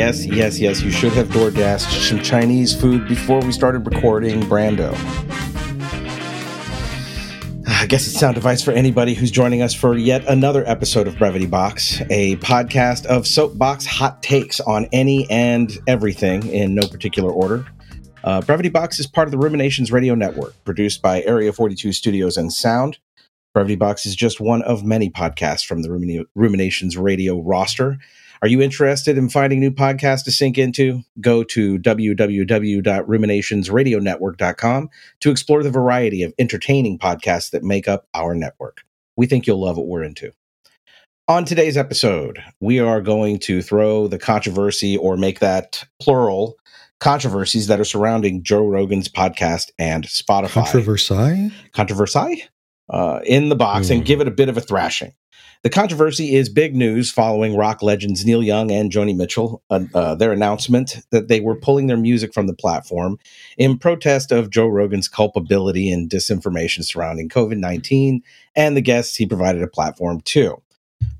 Yes, yes, yes. You should have door dashed some Chinese food before we started recording Brando. I guess it's sound advice for anybody who's joining us for yet another episode of Brevity Box, a podcast of soapbox hot takes on any and everything in no particular order. Uh, Brevity Box is part of the Ruminations Radio Network, produced by Area 42 Studios and Sound. Brevity Box is just one of many podcasts from the Rumin- Ruminations Radio roster. Are you interested in finding new podcasts to sink into? Go to www.ruminationsradionetwork.com to explore the variety of entertaining podcasts that make up our network. We think you'll love what we're into. On today's episode, we are going to throw the controversy or make that plural controversies that are surrounding Joe Rogan's podcast and Spotify. Controversy? Controversy? Uh, in the box mm. and give it a bit of a thrashing. The controversy is big news following rock legends Neil Young and Joni Mitchell, uh, uh, their announcement that they were pulling their music from the platform in protest of Joe Rogan's culpability and disinformation surrounding COVID 19 and the guests he provided a platform to.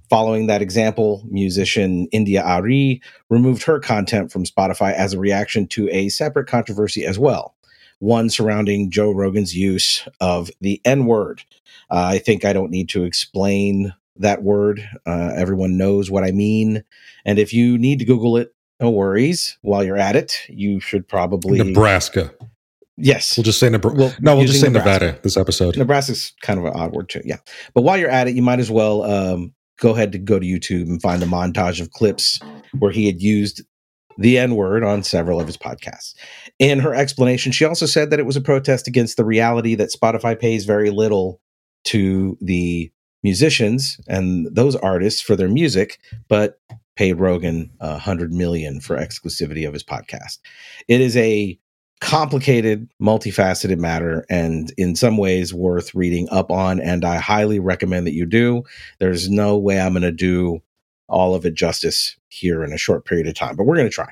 Following that example, musician India.Arie removed her content from Spotify as a reaction to a separate controversy as well, one surrounding Joe Rogan's use of the N word. Uh, I think I don't need to explain that word. Uh, everyone knows what I mean. And if you need to Google it, no worries. While you're at it, you should probably. Nebraska. Yes. We'll just say Nebraska. Well, no, we'll just say Nebraska. Nevada this episode. Nebraska's kind of an odd word too. Yeah. But while you're at it, you might as well um, go ahead to go to YouTube and find a montage of clips where he had used the N word on several of his podcasts. In her explanation, she also said that it was a protest against the reality that Spotify pays very little to the musicians and those artists for their music, but paid Rogan a hundred million for exclusivity of his podcast. It is a complicated, multifaceted matter, and in some ways worth reading up on. And I highly recommend that you do. There's no way I'm going to do all of it justice here in a short period of time, but we're going to try.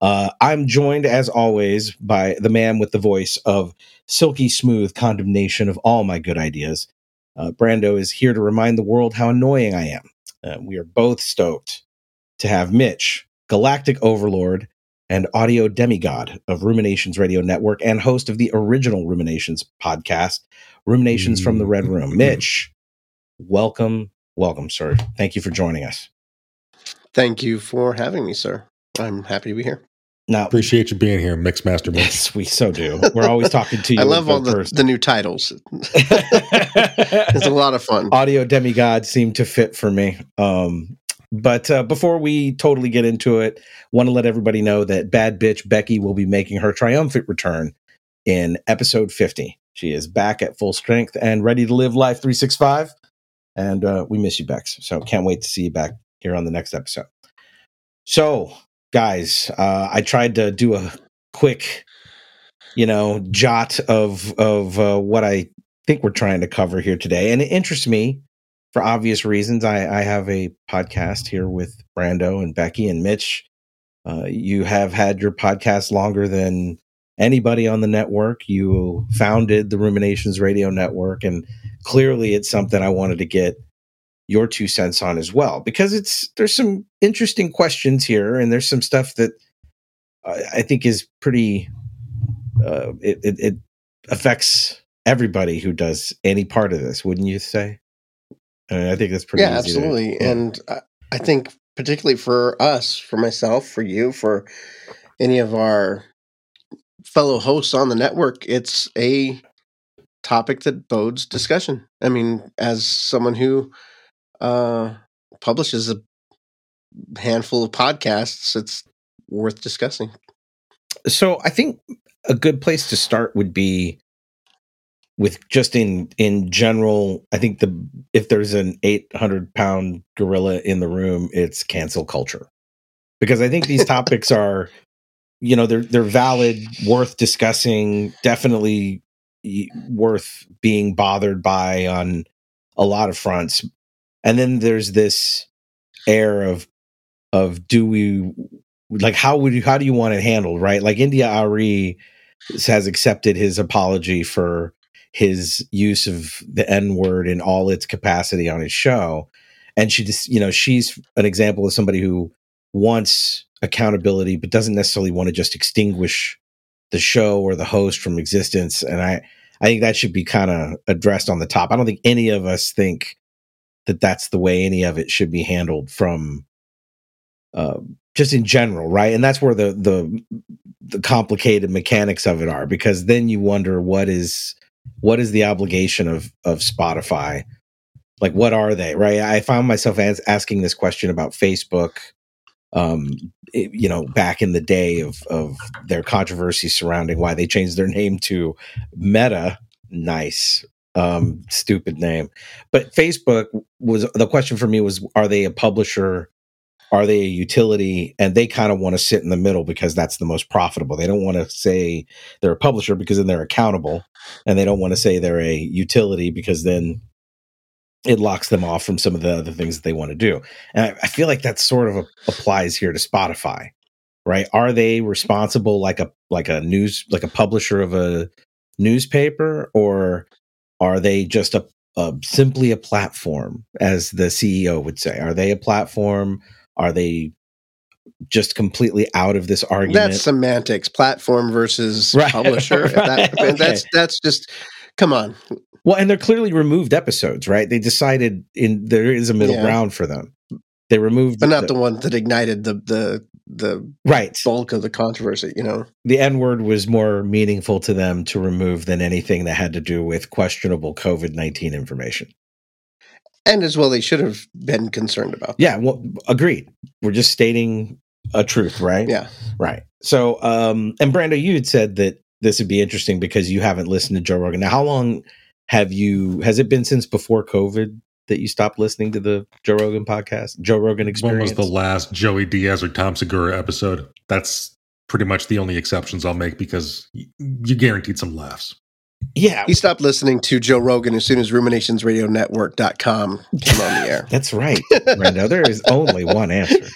Uh, I'm joined, as always, by the man with the voice of silky smooth condemnation of all my good ideas. Uh, Brando is here to remind the world how annoying I am. Uh, we are both stoked to have Mitch, Galactic Overlord, and audio demigod of Ruminations Radio Network and host of the original Ruminations podcast, Ruminations from the Red Room. Mm-hmm. Mitch, welcome, welcome, sir. Thank you for joining us. Thank you for having me, sir. I'm happy to be here. Now, appreciate you being here, Mixmaster Mitch. Yes, we so do. We're always talking to you. I love all the, the new titles. it's a lot of fun. Audio demigod seemed to fit for me. Um, but uh, before we totally get into it, want to let everybody know that bad bitch Becky will be making her triumphant return in episode 50. She is back at full strength and ready to live life 365. And uh, we miss you, Bex. So can't wait to see you back here on the next episode. So, guys, uh, I tried to do a quick, you know, jot of of uh, what I think we're trying to cover here today, and it interests me for obvious reasons. I, I have a podcast here with Brando and Becky and Mitch. Uh, you have had your podcast longer than anybody on the network. You founded the Ruminations Radio Network, and clearly, it's something I wanted to get your two cents on as well because it's there's some interesting questions here, and there's some stuff that I think is pretty. Uh, it, it, it affects everybody who does any part of this, wouldn't you say? I, I think that's pretty. Yeah, absolutely. To, yeah. And I think particularly for us, for myself, for you, for any of our fellow hosts on the network, it's a topic that bodes discussion. I mean, as someone who uh, publishes a handful of podcasts, it's worth discussing. So I think a good place to start would be with just in in general i think the if there's an 800 pound gorilla in the room it's cancel culture because i think these topics are you know they're they're valid worth discussing definitely worth being bothered by on a lot of fronts and then there's this air of of do we like how would you how do you want it handled right like India.Arie has accepted his apology for his use of the N word in all its capacity on his show. And she just, you know, she's an example of somebody who wants accountability, but doesn't necessarily want to just extinguish the show or the host from existence. And I, I think that should be kind of addressed on the top. I don't think any of us think that that's the way any of it should be handled from, uh, just in general, right? And that's where the the the complicated mechanics of it are, because then you wonder what is what is the obligation of of Spotify? Like, what are they, right? I found myself as, asking this question about Facebook um, it, you know, back in the day of of their controversy surrounding why they changed their name to Meta. Nice, um, stupid name. But Facebook was the question for me was: Are they a publisher? Are they a utility? And they kind of want to sit in the middle because that's the most profitable. They don't want to say they're a publisher because then they're accountable, and they don't want to say they're a utility because then it locks them off from some of the other things that they want to do. And I, I feel like that sort of a, applies here to Spotify, right? Are they responsible like a like a news like a publisher of a newspaper, or are they just a, a simply a platform, as the CEO would say? Are they a platform? Are they just completely out of this argument? That's semantics. Platform versus right. publisher. right. That, okay. That's that's just come on. Well, and they're clearly removed episodes, right? They decided in there is a middle yeah. ground for them. They removed, but not the, the one that ignited the the the right bulk of the controversy. You know, the N word was more meaningful to them to remove than anything that had to do with questionable COVID nineteen information. And as well, they should have been concerned about. Yeah, well, agreed. We're just stating a truth, right? Yeah, right. So, um, and Brando, you had said that this would be interesting because you haven't listened to Joe Rogan. Now, how long have you has it been since before covid that you stopped listening to the joe rogan podcast joe rogan experience when was the last joey diaz or tom segura episode that's pretty much the only exceptions i'll make because you guaranteed some laughs yeah. He stopped listening to Joe Rogan as soon as ruminationsradionetwork.com came on the air. That's right. Brando, there is only one answer.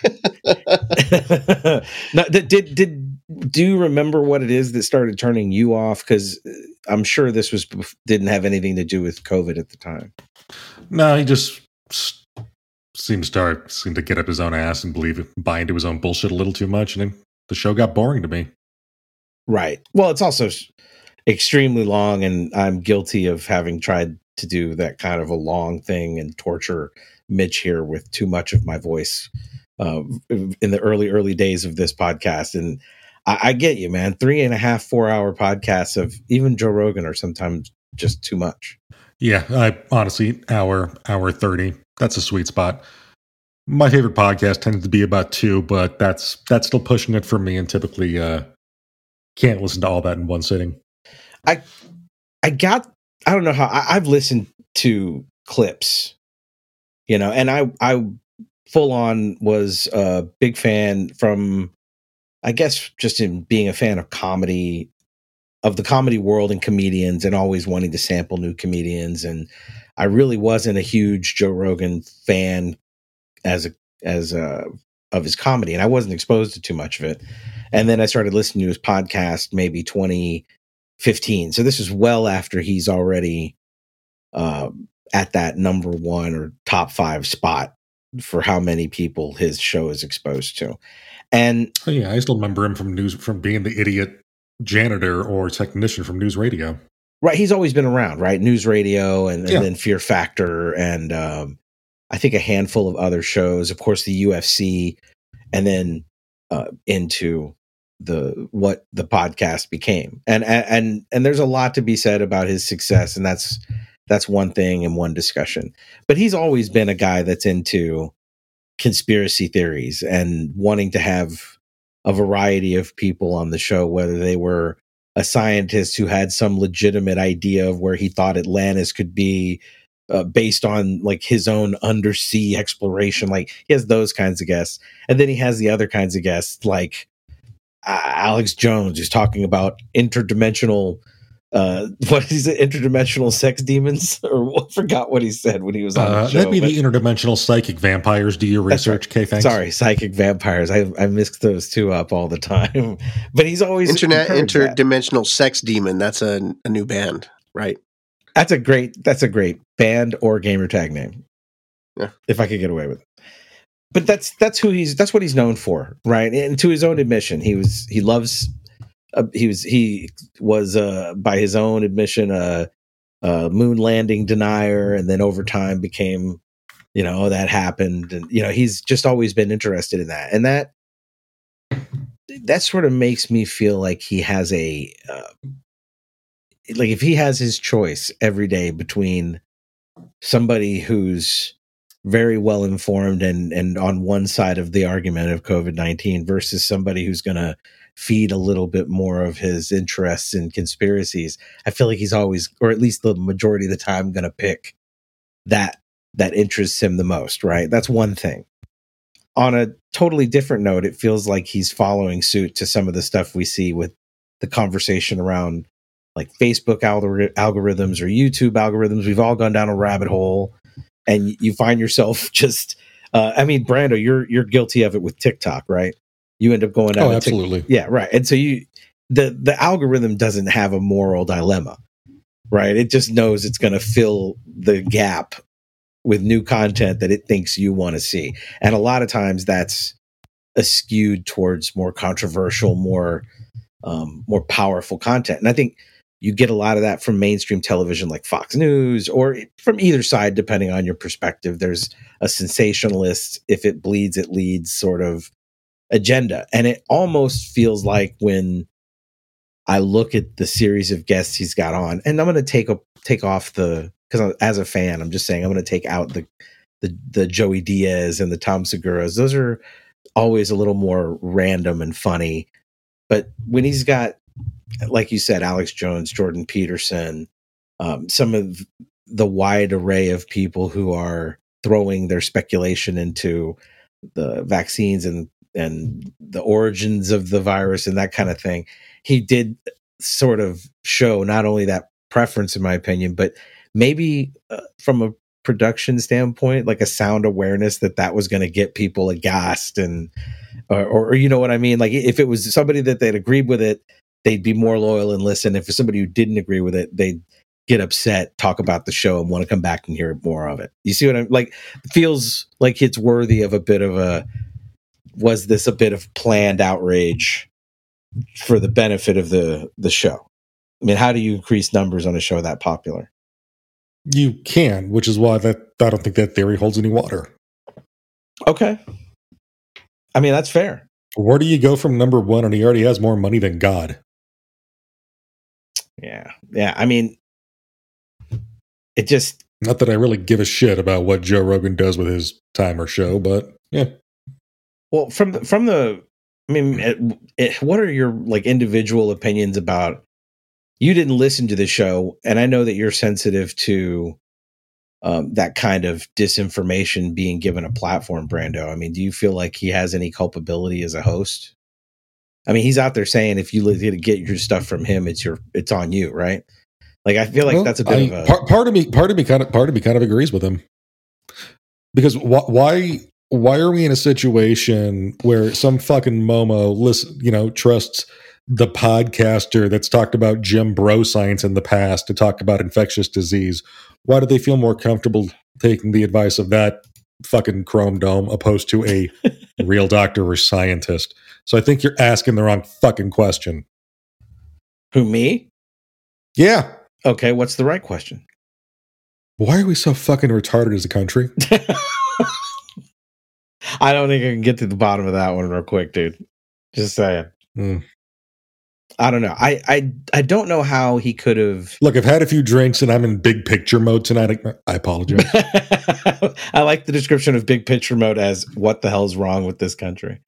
now, did, did, do you remember what it is that started turning you off? Because uh, I'm sure this was didn't have anything to do with COVID at the time. No, he just seemed to start seemed to get up his own ass and believe buy into his own bullshit a little too much, and the show got boring to me. Right. Well, it's also extremely long, and I'm guilty of having tried to do that kind of a long thing and torture Mitch here with too much of my voice uh, in the early early days of this podcast. And I get you, man. Three and a half, four hour podcasts of even Joe Rogan are sometimes just too much. Yeah, I honestly hour hour thirty. That's a sweet spot. My favorite podcast tends to be about two, but that's that's still pushing it for me, and typically uh, can't listen to all that in one sitting. I I got I don't know how I, I've listened to clips, you know, and I I full on was a big fan from I guess just in being a fan of comedy of the comedy world and comedians and always wanting to sample new comedians and I really wasn't a huge Joe Rogan fan as a as a of his comedy and I wasn't exposed to too much of it. And then I started listening to his podcast maybe 2015. So this is well after he's already uh, at that number one or top five spot for how many people his show is exposed to. And oh, yeah, I still remember him from news from being the idiot janitor or technician from news radio. Right, he's always been around, right? News radio and, and yeah. then Fear Factor and um, I think a handful of other shows. Of course, the UFC, and then uh, into the what the podcast became and and and there's a lot to be said about his success and that's that's one thing and one discussion but he's always been a guy that's into conspiracy theories and wanting to have a variety of people on the show whether they were a scientist who had some legitimate idea of where he thought Atlantis could be uh, based on like his own undersea exploration. Like he has those kinds of guests. And then he has the other kinds of guests like uh, Alex Jones who's talking about interdimensional uh what is it interdimensional sex demons? Or I forgot what he said when he was on uh, the show, that'd be the interdimensional psychic vampires. Do your research right. K thanks. Sorry psychic vampires. I, I mix those two up all the time. But he's always internet interdimensional that. sex demon. That's a, a new band right? That's a great that's a great band or gamer tag name. Yeah. If I could get away with it. But that's that's who he's that's what he's known for, right? And to his own admission, he was he loves uh, he was he was uh by his own admission a, a moon landing denier, and then over time became you know that happened, and you know he's just always been interested in that, and that that sort of makes me feel like he has a uh, like if he has his choice every day between somebody who's very well informed and and on one side of the argument of COVID-19 versus somebody who's going to feed a little bit more of his interests in conspiracies. I feel like he's always or at least the majority of the time going to pick that that interests him the most, right? That's one thing. On a totally different note, it feels like he's following suit to some of the stuff we see with the conversation around like Facebook algor- algorithms or YouTube algorithms. We've all gone down a rabbit hole and you find yourself just uh, I mean, Brando, you're you're guilty of it with TikTok, right? You end up going down. Oh, absolutely. yeah, right. And so you the the algorithm doesn't have a moral dilemma, right? It just knows it's going to fill the gap with new content that it thinks you want to see, and a lot of times that's skewed towards more controversial, more um, more powerful content. And I think you get a lot of that from mainstream television like Fox News or from either side, depending on your perspective. There's a sensationalist, if it bleeds, it leads sort of agenda. And it almost feels like when I look at the series of guests he's got on, and I'm going to take a take off the because as a fan, I'm just saying I'm going to take out the the the Joey Diaz and the Tom Seguras. Those are always a little more random and funny. But when he's got like you said, Alex Jones, Jordan Peterson, um, some of the wide array of people who are throwing their speculation into the vaccines and and the origins of the virus and that kind of thing. He did sort of show not only that preference, in my opinion, but maybe uh, from a production standpoint, like a sound awareness that that was going to get people aghast and, or, or, you know what I mean? Like if it was somebody that they'd agreed with it, they'd be more loyal and listen. If it's somebody who didn't agree with it, they'd get upset, talk about the show, and want to come back and hear more of it. You see what I'm like? Feels like it's worthy of a bit of a. Was this a bit of planned outrage for the benefit of the the show? I mean, how do you increase numbers on a show that popular? You can, which is why that I don't think that theory holds any water. Okay. I mean, that's fair. Where do you go from number one and he already has more money than God? Yeah. Yeah. I mean, it just. Not that I really give a shit about what Joe Rogan does with his timer show, but yeah. Well, from the, from the, I mean, it, it, what are your like individual opinions about? You didn't listen to the show, and I know that you're sensitive to um, that kind of disinformation being given a platform. Brando, I mean, do you feel like he has any culpability as a host? I mean, he's out there saying if you get your stuff from him, it's your it's on you, right? Like I feel like well, that's a bit I, of a part, part, of me. Part of me kind of part of me kind of agrees with him because wh- why why are we in a situation where some fucking momo listen you know trusts the podcaster that's talked about gym Bro science in the past to talk about infectious disease? Why do they feel more comfortable taking the advice of that fucking chrome dome opposed to a real doctor or scientist? So I think you're asking the wrong fucking question. Who me? Yeah. Okay, what's the right question? Why are we so fucking retarded as a country? I don't think I can get to the bottom of that one real quick, dude. Just saying. Mm. I don't know. I I I don't know how he could have. Look, I've had a few drinks and I'm in big picture mode tonight. I apologize. I like the description of big picture mode as "What the hell's wrong with this country?"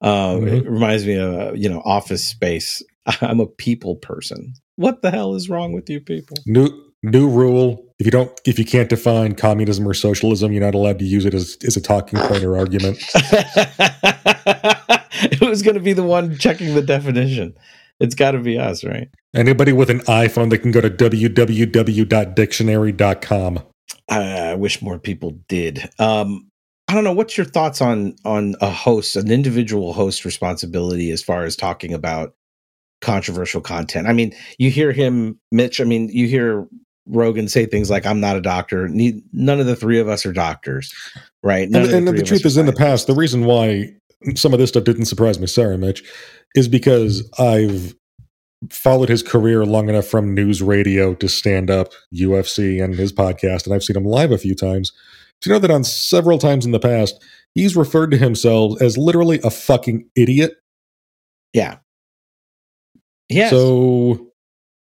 Uh, mm-hmm. It reminds me of you know Office Space. I'm a people person. What the hell is wrong with you people? New new rule: if you don't, if you can't define communism or socialism, you're not allowed to use it as as a talking point or argument. Who's going to be the one checking the definition? It's got to be us, right? Anybody with an iPhone that can go to www.dictionary.com. I wish more people did. Um, I don't know. What's your thoughts on on a host, an individual host responsibility as far as talking about controversial content? I mean, you hear him, Mitch. I mean, you hear Rogan say things like, "I'm not a doctor." Ne- None of the three of us are doctors, right? None And, and the, of truth is, in the past, the reason why some of this stuff didn't surprise me, sorry, Mitch, is because I've followed his career long enough from news radio to stand up, UFC, and his podcast, and I've seen him live a few times. To know that on several times in the past, he's referred to himself as literally a fucking idiot. yeah, yeah. So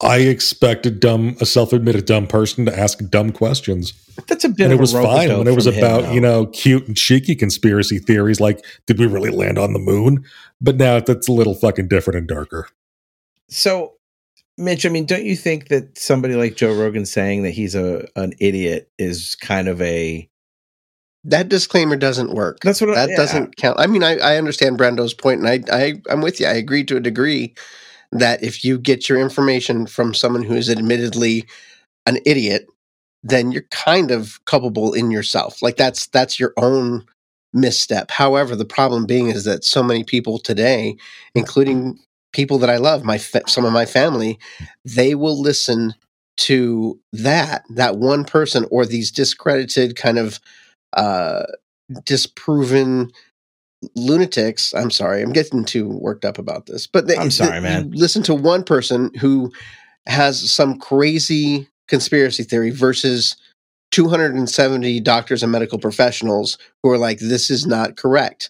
I expect a dumb, a self-admitted dumb person to ask dumb questions. that's a bit. and of it was a fine when it was from him, about you know cute and cheeky conspiracy theories like did we really land on the moon but now that's a little fucking different and darker So, Mitch, I mean, don't you think that somebody like Joe Rogan saying that he's a an idiot is kind of a That disclaimer doesn't work. that's what I- that yeah. doesn't count. I mean, I, I understand Brando's point, and I, I I'm with you. I agree to a degree that if you get your information from someone who is admittedly an idiot, then you're kind of culpable in yourself. Like that's that's your own misstep. However, the problem being is that so many people today, including people that I love, my some of my family, they will listen to that that one person or these discredited kind of uh disproven lunatics i'm sorry i'm getting too worked up about this but they, I'm sorry, you man. listen to one person who has some crazy conspiracy theory versus 270 doctors and medical professionals who are like this is not correct.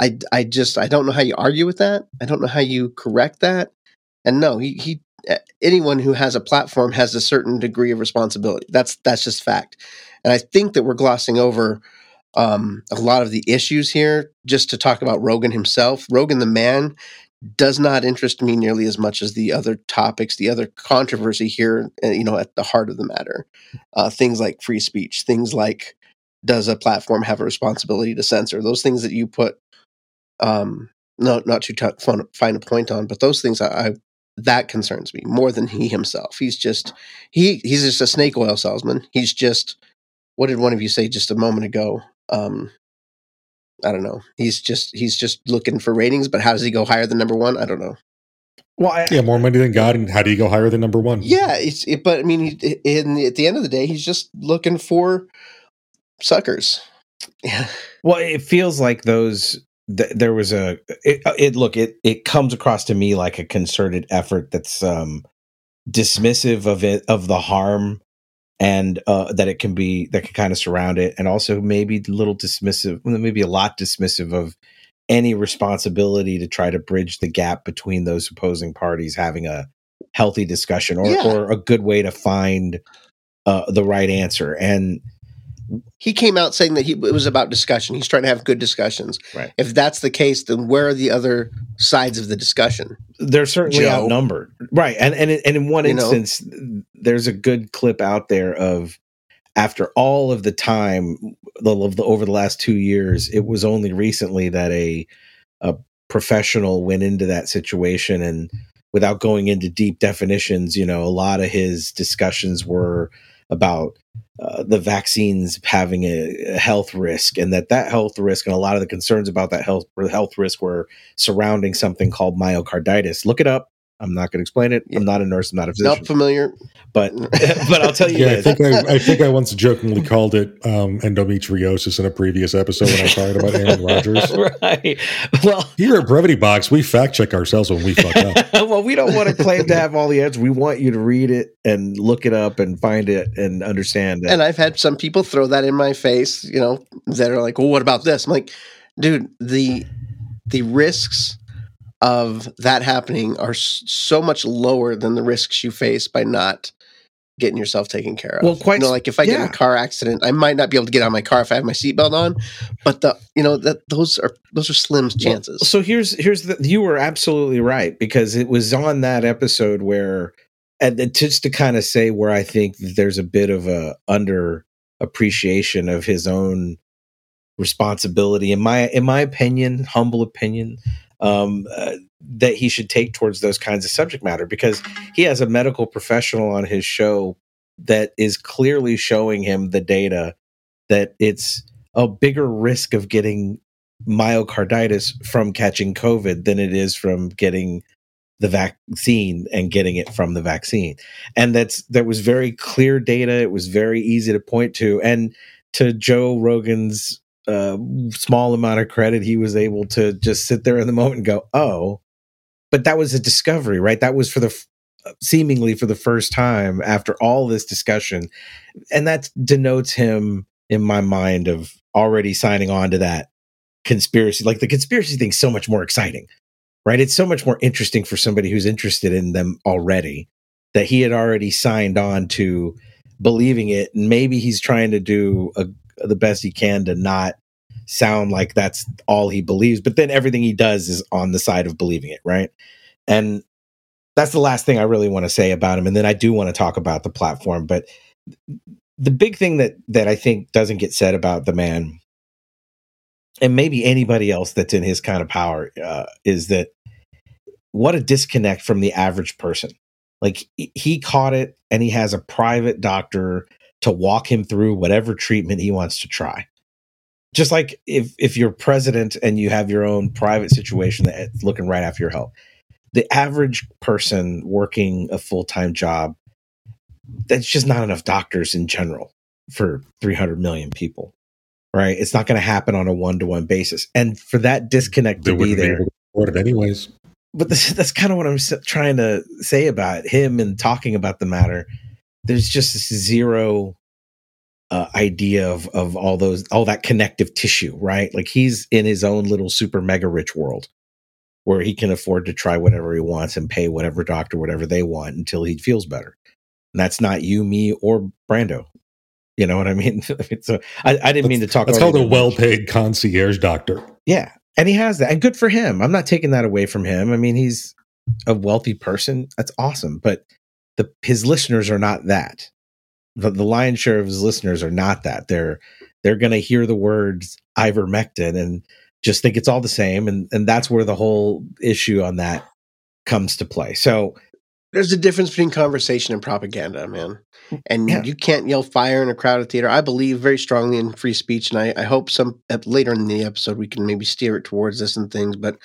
I i just i don't know how you argue with that. I don't know how you correct that. And no he he anyone who has a platform has a certain degree of responsibility. That's that's just fact. And i think that we're glossing over um, a lot of the issues here just to talk about rogan himself rogan the man does not interest me nearly as much as the other topics, the other controversy here, uh, you know, at the heart of the matter. Uh, things like free speech, things like does a platform have a responsibility to censor? Those things that you put, um, no, not to t- find a point on, but those things I, I that concerns me more than he himself. He's just he he's just a snake oil salesman. He's just what did one of you say just a moment ago? Um, I don't know. He's just he's just looking for ratings, but how does he go higher than number one? I don't know. well, I, yeah more money than god and how do you go higher than number one Yeah, it's it, but I mean, in at the end of the day, he's just looking for suckers. Yeah, Well, it feels like those. Th- there was a. It, it look. It it comes across to me like a concerted effort that's um dismissive of it of the harm and uh that it can be that can kind of surround it and also maybe a little dismissive maybe a lot dismissive of any responsibility to try to bridge the gap between those opposing parties having a healthy discussion or Yeah. or a good way to find uh the right answer and he came out saying that he, it was about discussion. He's trying to have good discussions. Right. If that's the case, then where are the other sides of the discussion? they're certainly Joe. outnumbered right and and and in one You know? There's a good clip out there of after all of the time the over the last two years it was only recently that a a professional went into that situation and without going into deep definitions you know a lot of his discussions were about uh, the vaccines having a, a health risk and that that health risk and a lot of the concerns about that health health risk were surrounding something called myocarditis. Look it up i'm not going to explain it i'm not a nurse i'm not a physician Not familiar. but but i'll tell you yeah, I think I, I think I once jokingly called it um, endometriosis in a previous episode when I talked about Aaron Rodgers. right well Here at Brevity Box, we fact check ourselves when we fuck up. well, we don't want to claim to have all the answers. We want you to read it and look it up and find it and understand it. And I've had some people throw that in my face, you know, that are like, "Well, what about this?" I'm like, "Dude, the the risks of that happening are so much lower than the risks you face by not getting yourself taken care of." Well, quite you know, like if I get in a car accident, I might not be able to get out of my car if I have my seatbelt on, but the you know that those are those are slim chances. So here's here's the you were absolutely right because it was on that episode where and just to kind of say where I think there's a bit of a under appreciation of his own responsibility in my in my opinion humble opinion um uh, that he should take towards those kinds of subject matter because he has a medical professional on his show that is clearly showing him the data that it's a bigger risk of getting myocarditis from catching COVID than it is from getting the vaccine and getting it from the vaccine. And that's that was very clear data. It was very easy to point to. And to Joe Rogan's uh, small amount of credit, he was able to just sit there in the moment and go, "Oh." But that was a discovery, right? That was for the seemingly for the first time after all this discussion, and that denotes him in my mind of already signing on to that conspiracy. Like the conspiracy thing's so much more exciting, right? It's so much more interesting for somebody who's interested in them already that he had already signed on to believing it. And maybe he's trying to do a, the best he can to not sound like that's all he believes. But then everything he does is on the side of believing it, right? And that's the last thing I really want to say about him. And then I do want to talk about the platform. But the big thing that that I think doesn't get said about the man, and maybe anybody else that's in his kind of power, uh, is that what a disconnect from the average person. Like he caught it, and he has a private doctor to walk him through whatever treatment he wants to try. Just like if if you're president and you have your own private situation that's eh, looking right after your health, the average person working a full time job, that's just not enough doctors in general for 300 million people, right? It's not going to happen on a one to one basis. And for that disconnect They to be there, anyways. but this, that's kind of what I'm trying to say about him and talking about the matter. There's just this zero uh, idea of of all those all that connective tissue, right? Like he's in his own little super mega rich world where he can afford to try whatever he wants and pay whatever doctor whatever they want until he feels better. And that's not you, me, or Brando. You know what I mean? so I, I didn't mean to talk. That's over called a well-paid concierge doctor. Yeah. And he has that. And good for him. I'm not taking that away from him. I mean, he's a wealthy person. That's awesome. But the his listeners are not that. The, the lion's share of his listeners are not that. They're they're gonna hear the words ivermectin and just think it's all the same. And and that's where the whole issue on that comes to play. So There's a difference between conversation and propaganda, man. Mm, and Yeah. you can't yell fire in a crowded theater. I believe very strongly in free speech, and I, I hope some later in the episode we can maybe steer it towards this and things. But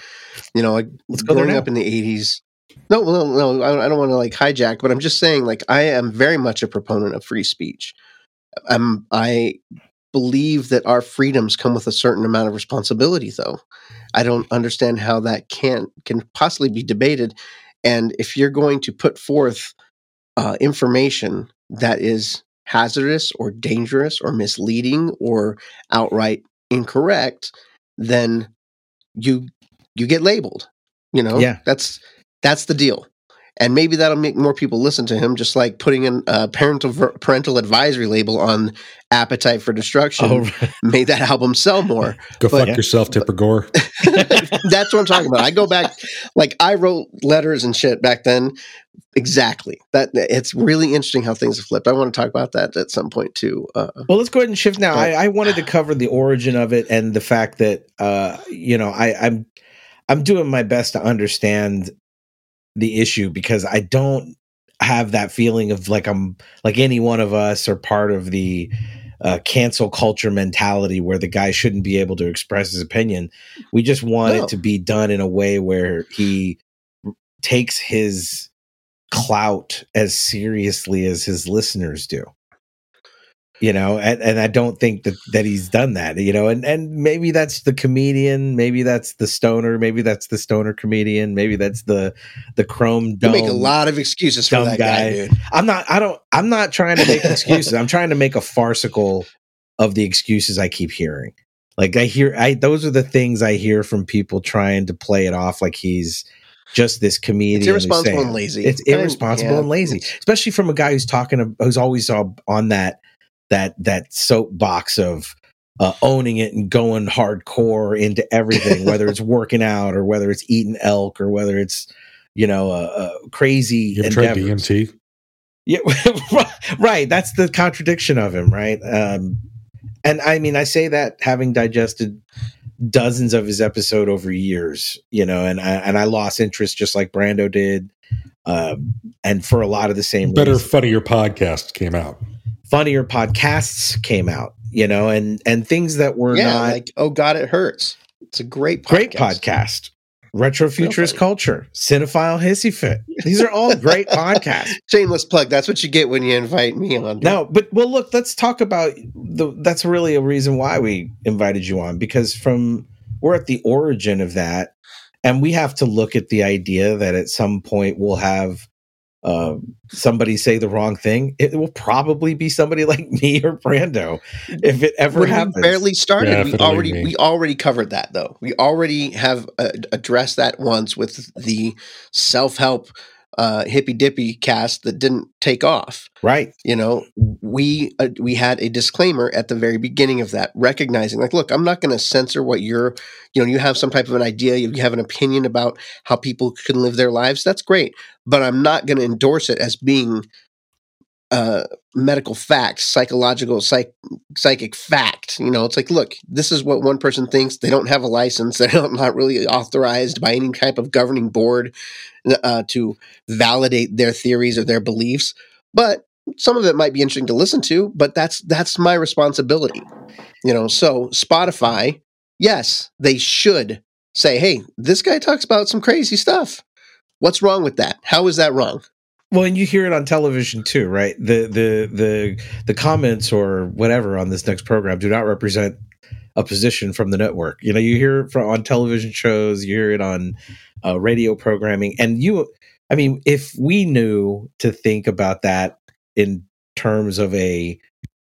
you know, like Let's growing up in the '80s. No, no, no. I don't, want to like hijack, but I'm just saying, like, I am very much a proponent of free speech. I'm, I believe that our freedoms come with a certain amount of responsibility, though. I don't understand how that can can possibly be debated. And if you're going to put forth uh, information that is hazardous or dangerous or misleading or outright incorrect, then you you get labeled. You know, Yeah. that's that's the deal. And maybe that'll make more people listen to him, just like putting a uh, parental parental advisory label on "Appetite for Destruction" oh, made that album sell more. Go But- fuck yourself, Tipper Gore. That's what I'm talking about. I go back, like I wrote letters and shit back then. Exactly. That it's really interesting how things have flipped. I want to talk about that at some point too. Uh, Well, let's go ahead and shift now. But- I, I wanted to cover the origin of it and the fact that uh, you know I, I'm I'm doing my best to understand the issue because I don't have that feeling of like I'm like any one of us or part of the uh, cancel culture mentality where the guy shouldn't be able to express his opinion. We just want No. it to be done in a way where he takes his clout as seriously as his listeners do you know and, and i don't think that that he's done that you know and and maybe that's the comedian maybe that's the stoner maybe that's the stoner comedian maybe that's the the chrome you dome make a lot of excuses for that guy, guy. dude. i'm not i don't i'm not trying to make excuses i'm trying to make a farcical of the excuses i keep hearing like i hear i those are the things i hear from people trying to play it off like he's just this comedian It's irresponsible saying- and lazy. it's And- irresponsible yeah, and lazy, especially from a guy who's talking, who's always on that that that soapbox of uh, owning it and going hardcore into everything, whether it's working out or whether it's eating elk or whether it's you know uh, uh, crazy You tried. DMT? Yeah, right. That's the contradiction of him, right? Um, and I mean, I say that having digested dozens of his episode over years, you know, and I, and I lost interest just like Brando did, um, and for a lot of the same Better, reasons. funnier podcast came out. Funnier podcasts came out, you know, and and things that were yeah, not like oh god, it hurts. It's a great podcast. great podcast. Retrofuturist Culture, Cinephile Hissy Fit. These are all great podcasts. Shameless plug. That's what you get when you invite me on. No, but well, look, let's talk about the. That's really a reason why we invited you on because from we're at the origin of that, and we have to look at the idea that at some point we'll have uh, somebody say the wrong thing, it will probably be somebody like me or Brando. If it ever when happens, we barely started, we already me. we already covered that though. We already have uh, addressed that once with the self help uh, hippy dippy cast that didn't take off. right? You know, we uh, we had a disclaimer at the very beginning of that, recognizing like, look, I'm not going to censor what you're, you know, you have some type of an idea, you have an opinion about how people can live their lives. That's great, but I'm not going to endorse it as being uh, medical fact, psychological, psych, psychic fact. You know, it's like, look, this is what one person thinks. They don't have a license. They're not really authorized by any type of governing board uh, to validate their theories or their beliefs. But some of it might be interesting to listen to. But that's that's my responsibility. You know, so Spotify, yes, they should say, hey, this guy talks about some crazy stuff. What's wrong with that? How is that wrong? Well, and you hear it on television too, right? The the the the comments or whatever on this next program do not represent a position from the network. You know, you hear it from on television shows, you hear it on uh, radio programming, and you. I mean, if we knew to think about that in terms of a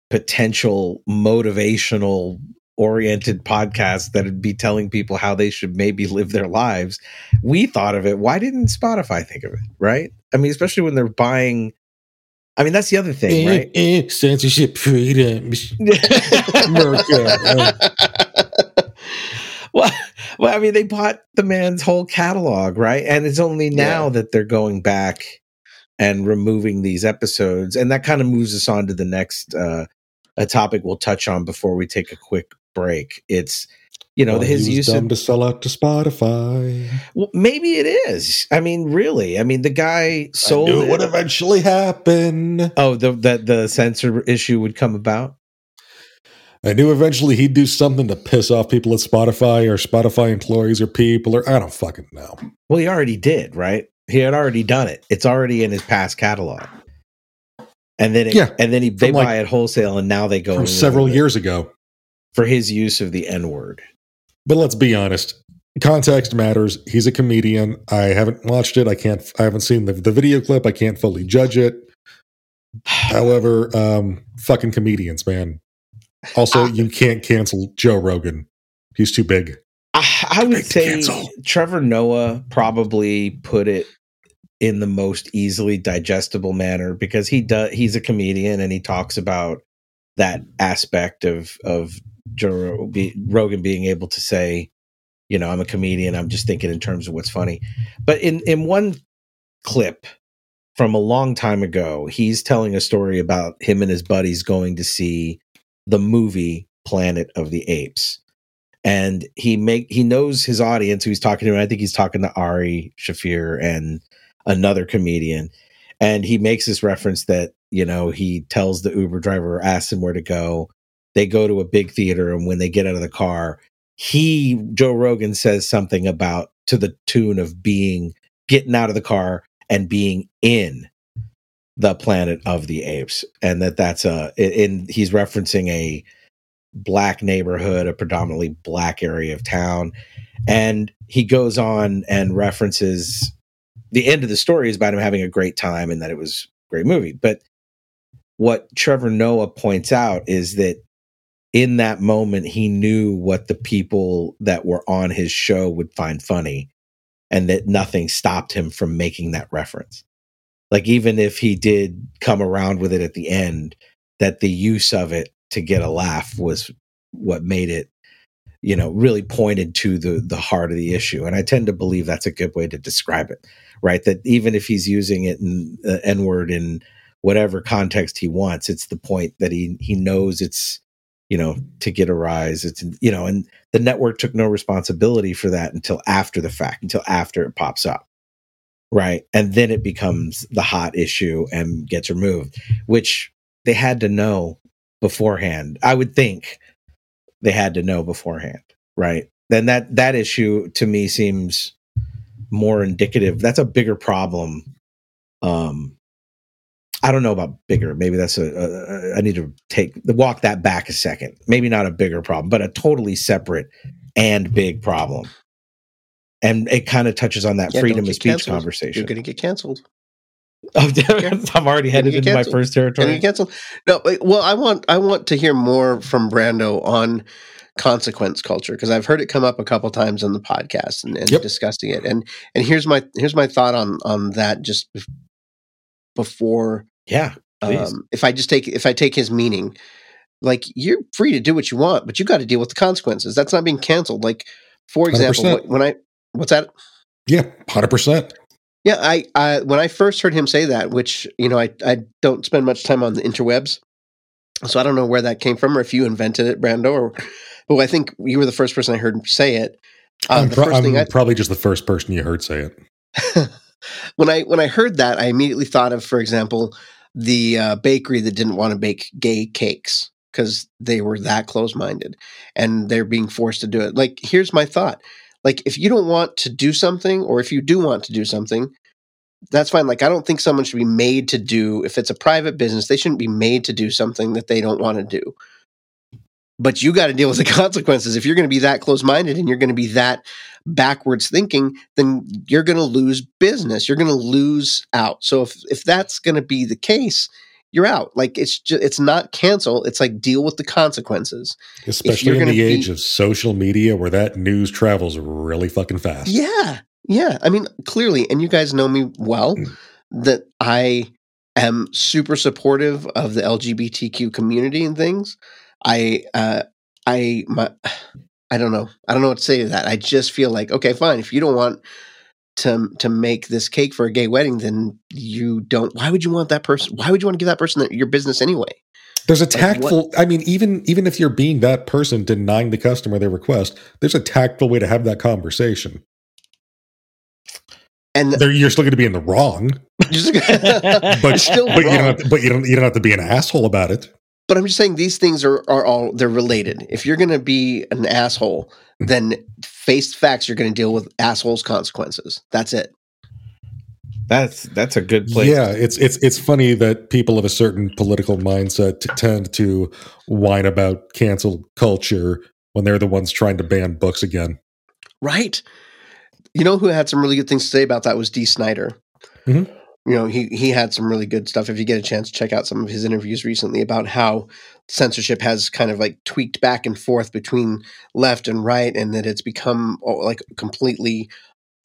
potential motivational oriented podcast that'd be telling people how they should maybe live their lives we thought of it why didn't spotify think of it right i mean especially when they're buying i mean that's the other thing right Eh, eh, censorship freedom. America. well, well, I mean, they bought the man's whole catalog, right? And it's only now Yeah. that they're going back and removing these episodes, and that kind of moves us on to the next uh, a topic we'll touch on before we take a quick break. It's you know Well, his use dumb of to sell out to Spotify. well, maybe it is. I mean, really. I mean, the guy sold. I knew it would eventually happen. oh, the that the censor issue would come about. I knew eventually he'd do something to piss off people at Spotify or Spotify employees or people or I don't fucking know. Well, he already did, right? He had already done it. It's already in his past catalog. And then it, Yeah, and then he they like- buy it wholesale, and now they go From several years ago. for his use of the N word. But let's be honest. Context matters. He's a comedian. I haven't watched it. I can't I haven't seen the, the video clip. I can't fully judge it. However, um, fucking comedians, man. Also, Ah. you can't cancel Joe Rogan. He's too big. I, I would Big say. Trevor Noah probably put it in the most easily digestible manner because he does. He's a comedian and he talks about that aspect of of Joe be, Rogan being able to say, you know, I'm a comedian. I'm just thinking in terms of what's funny. But in in one clip from a long time ago, he's telling a story about him and his buddies going to see the movie Planet of the Apes. And he make he knows his audience who he's talking to. And I think he's talking to Ari Shaffir and another comedian. And he makes this reference that, you know, he tells the Uber driver, asks him where to go. They go to a big theater, and when they get out of the car, he, Joe Rogan, says something about to the tune of being getting out of the car and being in the planet of the apes and that that's a in he's referencing a black neighborhood a predominantly black area of town and he goes on and references the end of the story is about him having a great time and that it was a great movie but what trevor noah points out is that in that moment he knew what the people that were on his show would find funny and that nothing stopped him from making that reference. Like even if he did come around with it at the end that the use of it to get a laugh was what made it you know really pointed to the the heart of the issue. And i tend to believe that's a good way to describe it right? That even if he's using it in uh, n word in whatever context he wants it's the point that he he knows it's you know to get a rise it's you know and the network took no responsibility for that until after the fact until after it pops up right and then it becomes the hot issue and gets removed which they had to know beforehand i would think they had to know beforehand right then that that issue to me seems more indicative. That's a bigger problem. Um, I don't know about bigger. Maybe that's a, a. I need to take walk that back a second. Maybe not a bigger problem, but a totally separate and big problem. And it kind of touches on that Yeah, freedom of speech canceled. conversation. You're going to get canceled. Oh, I'm already headed into my first territory. get canceled. No, well, I want I want to hear more from Brando on consequence culture because I've heard it come up a couple times on the podcast and, and Yep. discussing it. And and here's my here's my thought on on that just before Yeah, um, if I just take if I take his meaning, like you're free to do what you want, but you got to deal with the consequences. That's not being canceled. Like for example, 100%. when I what's that? Yeah, hundred percent. Yeah, I, I when I first heard him say that, which you know I I don't spend much time on the interwebs, so I don't know where that came from or if you invented it, Brando, or but I think you were the first person I heard say it. Um, I'm, the pro- first thing I'm I probably just the first person you heard say it. when I when I heard that, I immediately thought of, for example, the uh, bakery that didn't want to bake gay cakes because they were that close minded, and they're being forced to do it. Like, here's my thought: like, if you don't want to do something, or if you do want to do something, that's fine. Like, I don't think someone should be made to do. If it's a private business, they shouldn't be made to do something that they don't want to do. But you got to deal with the consequences. If you're going to be that close minded and you're going to be that backwards thinking, then you're going to lose business. You're going to lose out. So if if that's going to be the case, you're out. Like it's just it's not cancel. It's like deal with the consequences. Especially in the be- age of social media where that news travels really fucking fast. Yeah, yeah. I mean, clearly, and you guys know me well that I am super supportive of the LGBTQ community and things. I uh I my I don't know. I don't know what to say to that. I just feel like okay, fine. If you don't want to to make this cake for a gay wedding, then you don't. Why would you want that person? Why would you want to give that person your business anyway? There's a tactful. I mean, even even if you're being that person denying the customer their request, there's a tactful way to have that conversation. And There, you're still going to be in the wrong, but still but you don't have to, but you don't you don't have to be an asshole about it. But I'm just saying these things are are all they're related. If you're going to be an asshole, then face facts. You're going to deal with assholes' consequences. That's it. That's that's a good place. Yeah, it's it's it's funny that people of a certain political mindset t- tend to whine about cancel culture when they're the ones trying to ban books again. Right. You know who had some really good things to say about that was Dee Snider. Mhm. You know, he he had some really good stuff. If you get a chance, to check out some of his interviews recently about how censorship has kind of like tweaked back and forth between left and right, and that it's become oh, like completely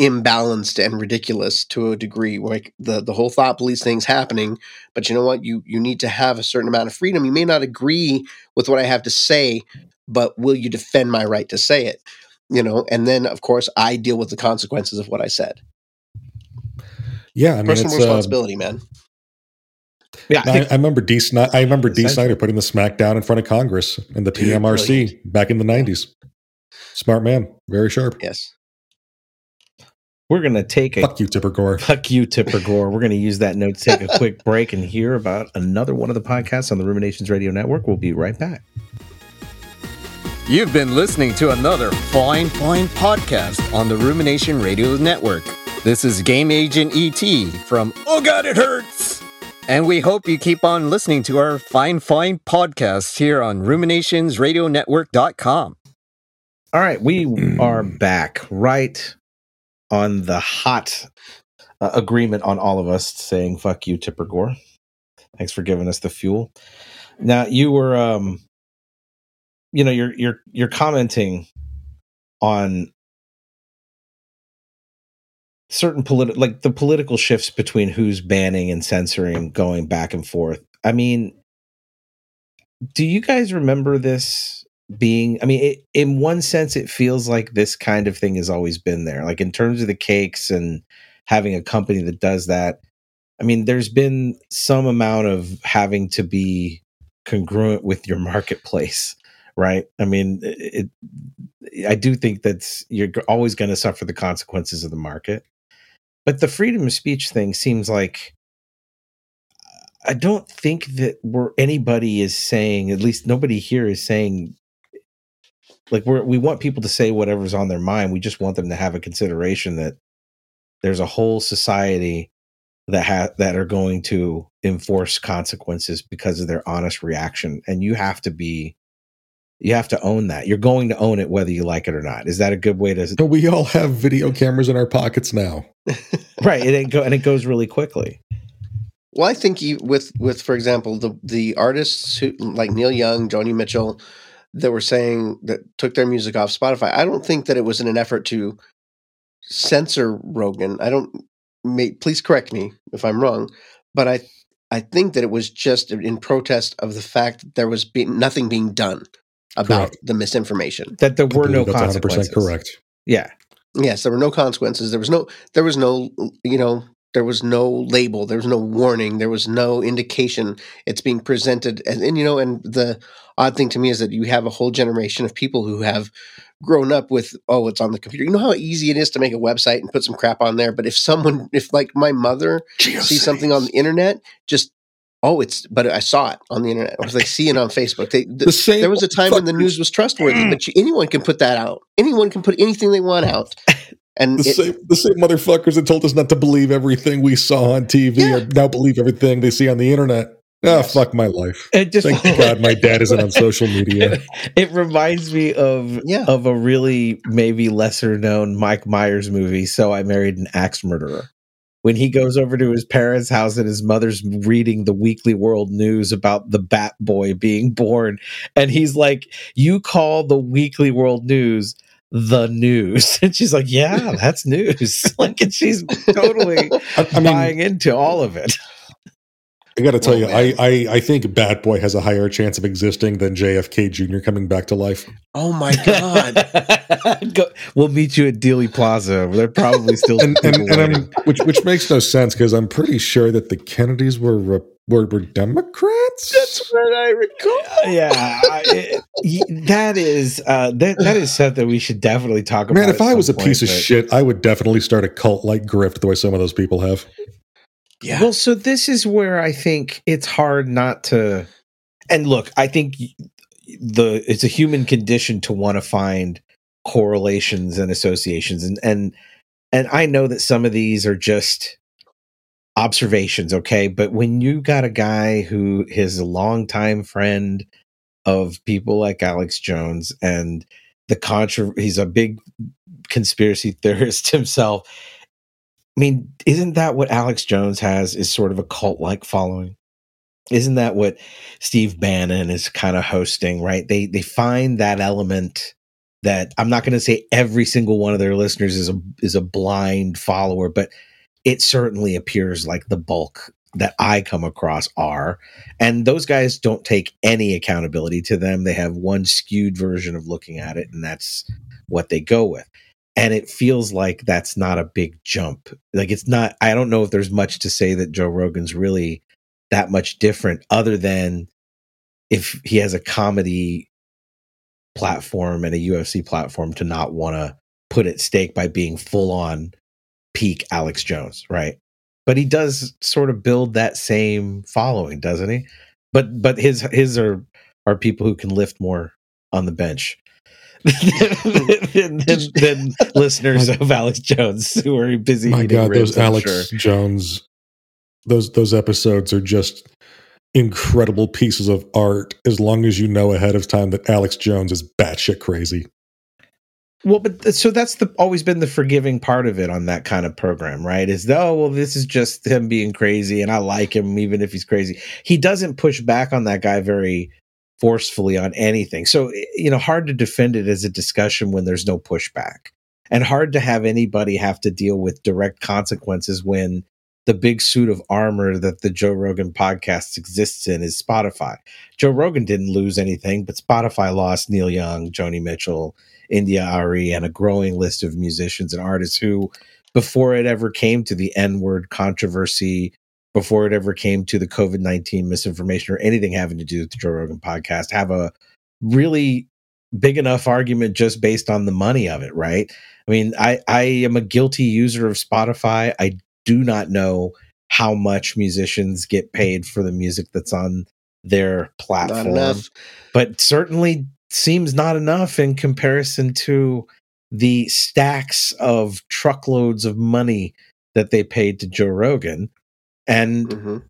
imbalanced and ridiculous to a degree. Like the the whole thought police thing's happening, but you know what? You you need to have a certain amount of freedom. You may not agree with what I have to say, but will you defend my right to say it? you know and then of course i deal with the consequences of what i said Yeah, I mean, personal it's, uh, responsibility man yeah. I I, think- I remember D. Sni- I remember D. Essentially. Snider putting the smack down in front of Congress and the Dude, PMRC back in the '90s. Smart man, very sharp. yes we're gonna take a Fuck you, Tipper Gore. Fuck you, Tipper Gore. We're going to use that note to take a quick break and hear about another one of the podcasts on the Ruminations Radio Network. We'll be right back. You've been listening to another fine, fine podcast on the Rumination Radio Network. This is Game Agent ET from Oh God, it hurts! And we hope you keep on listening to our fine, fine podcasts here on ruminationsradionetwork.com. All right, we are back right on the hot uh, agreement on all of us saying "fuck you, Tipper Gore." Thanks for giving us the fuel. Now you were, um, you know, you're you're you're commenting on certain political, like the political shifts between who's banning and censoring, going back and forth. I mean, do you guys remember this being i mean it, in one sense it feels like this kind of thing has always been there. Like in terms of the cakes and having a company that does that i mean there's been some amount of having to be congruent with your marketplace right? I mean it, i do think that's you're always going to suffer the consequences of the market but the freedom of speech thing seems like I don't think that we're anybody is saying, at least nobody here is saying like we're we want people to say whatever's on their mind. We just want them to have a consideration that there's a whole society that ha- that are going to enforce consequences because of their honest reaction and you have to be you have to own that you're going to own it whether you like it or not is that a good way to So we all have video cameras in our pockets now. right and it, go, and it goes really quickly Well, I think you, with with for example the the artists who like Neil Young, Joni Mitchell, that were saying that took their music off Spotify. I don't think that it was in an effort to censor Rogan. I don't. May, please correct me if I'm wrong, but I I think that it was just in protest of the fact that there was be, nothing being done about Correct. the misinformation. that there I were no believe that's 100% consequences correct. yeah Yes, there were no consequences. There was no there was no you know there was no label. There was no warning. There was no indication. It's being presented and, and you know and the odd thing to me is that you have a whole generation of people who have grown up with oh it's on the computer. You know how easy it is to make a website and put some crap on there. But if someone if like my mother sees something on the internet, just oh it's but I saw it on the internet. Or they see it on Facebook. They, The same there was a time when the news was trustworthy, but you, anyone can put that out. Anyone can put anything they want out. And The it, same, the same motherfuckers that told us not to believe everything we saw on TV Yeah. or now believe everything they see on the internet. Ah, Yes. fuck my life. it just Thank God my dad isn't on social media. it reminds me of Yeah. of a really maybe lesser known Mike Myers movie. So I married an axe murderer. When he goes over to his parents' house and his mother's reading the Weekly World News about the Bat Boy being born, and he's like, "You call the Weekly World News the news?" And she's like, "Yeah, that's news." like, and she's totally I, mean, buying into all of it. I got to tell Oh, you. I, I I think Bat Boy has a higher chance of existing than JFK Jr. coming back to life. oh my god, Go, we'll meet you at Dealey Plaza. They're probably still And and, and. I'm, which which makes no sense because I'm pretty sure that the Kennedys were re- were, were Democrats. That's what I recall. yeah, I, it- that is uh, that that is something we should definitely talk about. Man, if I was a some piece of but- shit, I would definitely start a cult like grift the way some of those people have. Yeah, Well, so this is where I think it's hard not to. And look, I think the it's a human condition to want to find correlations and associations, and and and I know that some of these are just observations, okay. But when you got a guy who is a longtime friend of people like Alex Jones and the contra, he's a big conspiracy theorist himself. I mean, isn't that what Alex Jones has is sort of a cult like following? Isn't that what Steve Bannon is kind of hosting, right? They they find that element that I'm not going to say every single one of their listeners is a is a blind follower, but it certainly appears like the bulk that I come across are. And those guys don't take any accountability to them. They have one skewed version of looking at it, and that's what they go with and it feels like that's not a big jump. Like it's not. I don't know if there's much to say that Joe Rogan's really that much different, other than if he has a comedy platform and a UFC platform to not want to put at stake by being full on peak Alex Jones, right? But he does sort of build that same following, doesn't he? But but his his are are people who can lift more on the bench than, than, than listeners of Alex Jones who are busy. My God, ribs, those I'm Alex sure. Jones, those those episodes are just incredible pieces of art. As long as you know ahead of time that Alex Jones is batshit crazy. Well, but so that's the always been the forgiving part of it on that kind of program, right? Is oh well, this is just him being crazy, and I like him even if he's crazy. He doesn't push back on that guy very forcefully on anything. So eh, you know, hard to defend it as a discussion when there's no pushback, and hard to have anybody have to deal with direct consequences when the big suit of armor that the Joe Rogan podcast exists in is Spotify. Joe Rogan didn't lose anything, but Spotify lost Neil Young, Joni Mitchell. India.Arie and a growing list of musicians and artists who, before it ever came to the N word controversy, before it ever came to the COVID 19 misinformation or anything having to do with the Joe Rogan podcast, have a really big enough argument just based on the money of it, right? I mean, I, I am a guilty user of Spotify. I do not know how much musicians get paid for the music that's on their platform but certainly seems not enough in comparison to the stacks of truckloads of money that they paid to Joe Rogan. And Mhm.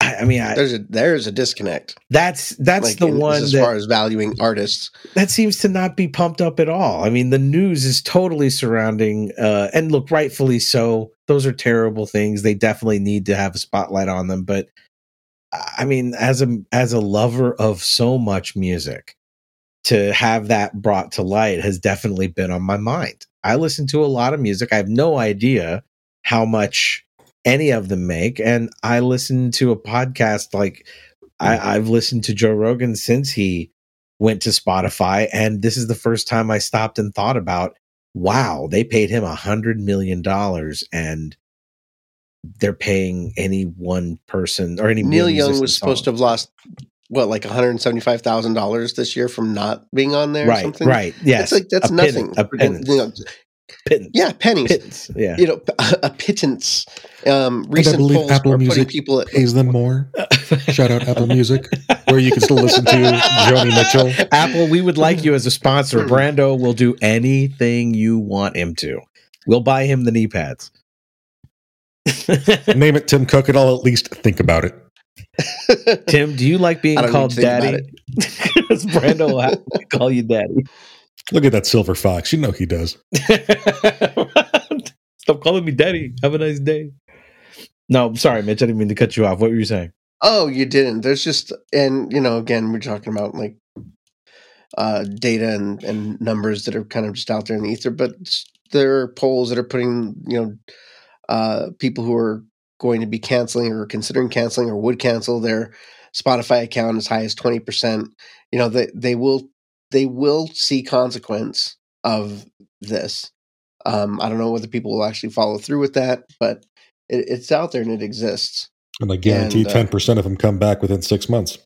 I, I mean, I, There's a there's a disconnect. that's that's like, the in- one as that, far as valuing artists. that seems to not be pumped up at all. I mean, the news is totally surrounding, uh, and look, rightfully so. Those are terrible things. They definitely need to have a spotlight on them. But I mean, as a as a lover of so much music, to have that brought to light has definitely been on my mind. I listen to a lot of music. I have no idea how much any of them make, and I listen to a podcast like I, hmm. I've listened to Joe Rogan since he went to Spotify, and this is the first time I stopped and thought about, wow, they paid him a hundred million dollars, and they're paying any one person or any Neil Young was supposed to have lost what like one hundred seventy five thousand dollars this year from not being on there. or right, something? right, yes, It's like that's a nothing. a You know, pittance, yeah, pennies. pittance, yeah. You know, a pittance. Um, recent believe polls Apple are putting Music people at Pays them more. Shout out Apple Music, where you can still listen to Joni Mitchell. Apple, we would like you as a sponsor. Hmm. Brando will do anything you want him to. We'll buy him the knee pads. Name it Tim Cook, and I'll at least think about it. Tim, do you like being I don't need called to think about daddy? Because Brando will have to call you daddy. Look at that silver fox. You know he does. Stop calling me daddy. Have a nice day. No, sorry, Mitch. I didn't mean to cut you off. What were you saying? Oh, you didn't. There's just and you know, again, we're talking about like uh data and and numbers that are kind of just out there in the ether, but there are polls that are putting, you know, uh people who are going to be canceling or considering canceling or would cancel their Spotify account as high as 20%. You know, they they will they will see consequence of this. Um I don't know whether people will actually follow through with that, but it, it's out there and it exists. And I guarantee uh, ten percent of them come back within six months.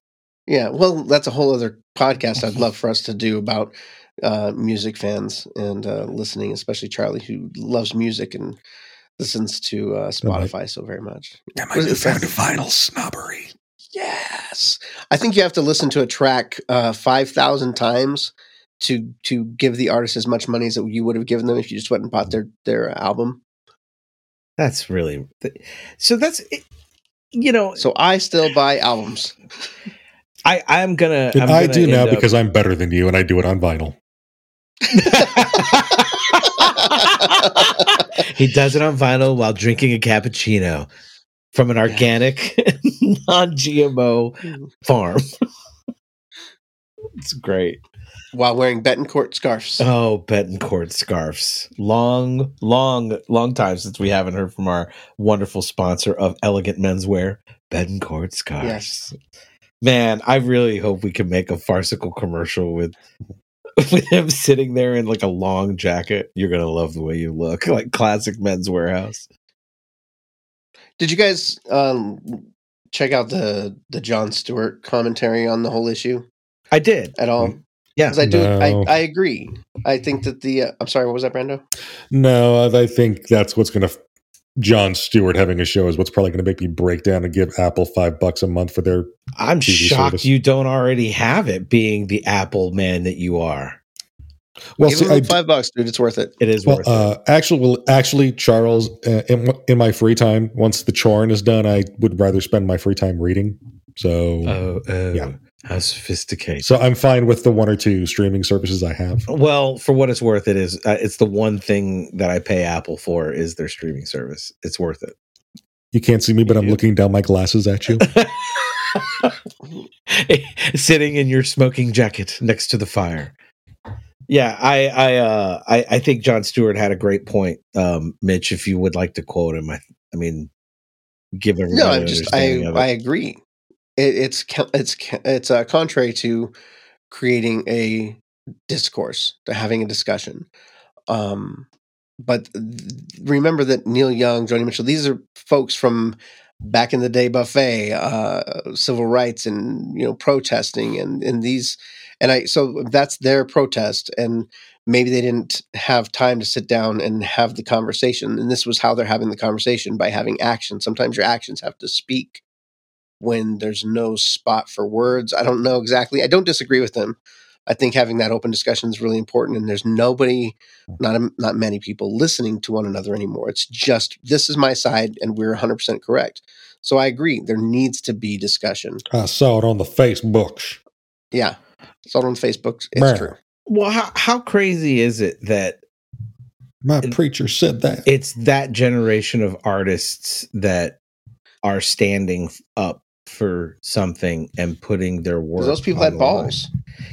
Yeah, well, that's a whole other podcast I'd love for us to do about uh, music fans and uh, listening, especially Charlie, who loves music and listens to uh, Spotify so very much. Am I newfound vinyl snobbery? Yes, I think you have to listen to a track uh, five thousand times to to give the artist as much money as you would have given them if you just went and bought their their album. That's really so. That's you know. So I still buy albums. I I'm gonna. I'm I gonna do now up- because I'm better than you, and I do it on vinyl. he does it on vinyl while drinking a cappuccino from an organic, non-GMO mm-hmm. farm. it's great. While wearing Betancourt scarves. Oh, Betancourt scarves. Long, long, long time since we haven't heard from our wonderful sponsor of elegant menswear, Betancourt scarves. Yes. Man, I really hope we can make a farcical commercial with with him sitting there in like a long jacket. You're gonna love the way you look, like classic Men's Wearhouse. Did you guys um, check out the the Jon Stewart commentary on the whole issue I did. at all? Yeah. 'Cause I do. No. I, I agree. I think that the. Uh, I'm sorry. What was that, Brando? No, I think that's what's going to. Jon Stewart having a show is what's probably going to make me break down and give Apple five bucks a month for their. I'm TV shocked service. you don't already have it, being the Apple man that you are. Well, Give see, I, five bucks, dude. It's worth it. It is well, worth it. uh, actually, well, actually, Charles, uh, in, in my free time, once the chorn is done, I would rather spend my free time reading. So, Oh, oh, yeah. how sophisticated. so I'm fine with the one or two streaming services I have. Well, for what it's worth, it is. Uh, it's the one thing that I pay Apple for is their streaming service. It's worth it. You can't see me, but I'm Yeah. looking down my glasses at you. Sitting in your smoking jacket next to the fire. Yeah, I, I, uh, I, I think Jon Stewart had a great point, um, Mitch. If you would like to quote him, I, I mean, give everybody No, I'm just. I understanding of it. I agree. It, it's it's it's uh, contrary to creating a discourse to having a discussion. Um, but th- remember that Neil Young, Joni Mitchell, these are folks from back in the day buffet, uh, civil rights, and you know protesting, and and these, and I so that's their protest, and maybe they didn't have time to sit down and have the conversation, and this was how they're having the conversation by having action. Sometimes your actions have to speak when there's no spot for words. I don't know exactly. I don't disagree with them, I think having that open discussion is really important, and there's nobody, not not many people listening to one another anymore. It's just this is my side, and we're 100 percent correct. So I agree. There needs to be discussion. I saw it on the Facebooks. Yeah, saw it on Facebook. It's Man. true. Well, how how crazy is it that My It- preacher said that. it's that generation of artists that are standing up for something and putting their work. 'Cause Those people on had the line. balls.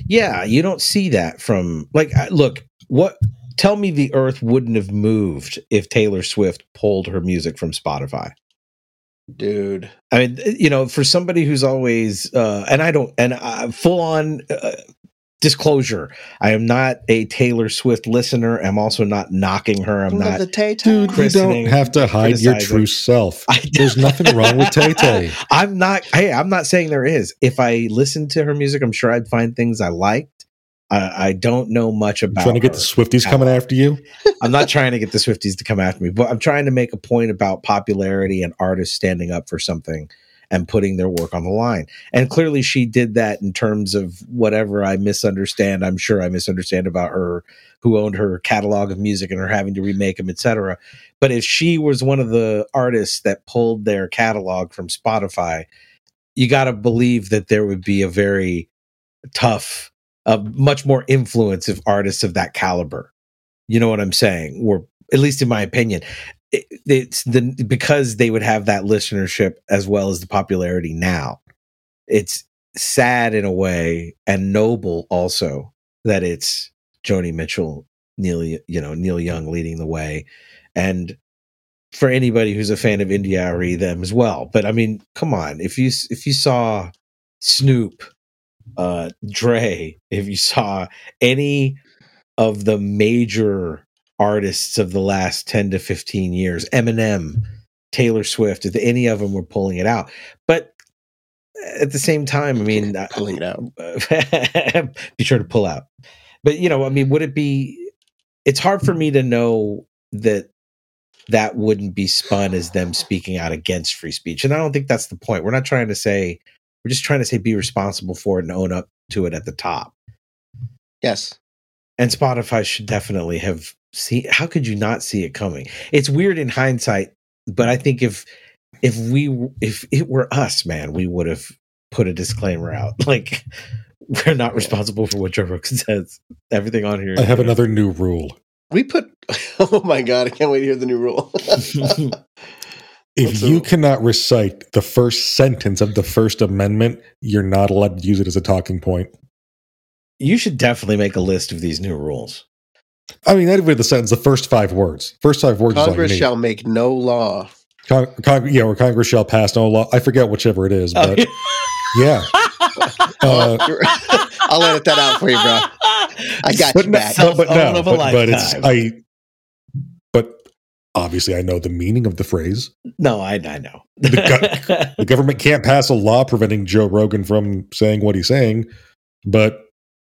Yeah, you don't see that from like look, what tell me the earth wouldn't have moved if Taylor Swift pulled her music from Spotify. Dude, I mean, you know, for somebody who's always uh and I don't and uh, full on uh, disclosure, I am not a Taylor Swift listener. I'm also not knocking her. I'm Love not the Tay Dude, you don't have to hide your true self. There's nothing wrong with Tay Tay. I'm not. Hey, I'm not saying there is. If I listen to her music, I'm sure I'd find things I liked. I, I don't know much about. Trying to get the Swifties coming after you. I'm not trying to get the Swifties to come after me, but I'm trying to make a point about popularity and artists standing up for something and putting their work on the line. And clearly, she did that in terms of whatever I misunderstand. I'm sure I misunderstand about her, who owned her catalog of music and her having to remake them, etc. But if she was one of the artists that pulled their catalog from Spotify, you got to believe that there would be a very tough, a much more influence of artists of that caliber. You know what I'm saying? Or at least in my opinion, it, it's the because they would have that listenership as well as the popularity now. It's sad in a way and noble also that it's Joni Mitchell, Neil, you know, Neil Young leading the way, and for anybody who's a fan of indie India, them as well. But I mean, come on, if you if you saw Snoop, uh, Dre, if you saw any of the major artists of the last 10 to 15 years eminem taylor swift if any of them were pulling it out. But at the same time i mean uh, pulling it out. be sure to pull out. But you know i mean would it be it's hard for me to know that that wouldn't be spun as them speaking out against free speech and i don't think that's the point. We're not trying to say we're just trying to say be responsible for it and own up to it at the top Yes. and Spotify should definitely have seen. How could you not see it coming? It's weird in hindsight, but I think if if we if it were us, man, we would have put a disclaimer out like we're not responsible for what Joe Rogan says. Everything on here. I have another new rule. We put. Oh my god! I can't wait to hear the new rule. If What's you the- cannot recite the first sentence of the First Amendment, you're not allowed to use it as a talking point. you should definitely make a list of these new rules. I mean, not even the sentence, the first five words. First five words Congress is shall make no law. you need. Con- Con- yeah, or Congress shall pass no law. I forget whichever it is, but yeah. Uh, I'll edit that out for you, bro. I got but you no, back. but, but no, but, but it's. I. Obviously, I know the meaning of the phrase. no, I I know. The The government can't pass a law preventing Joe Rogan from saying what he's saying, but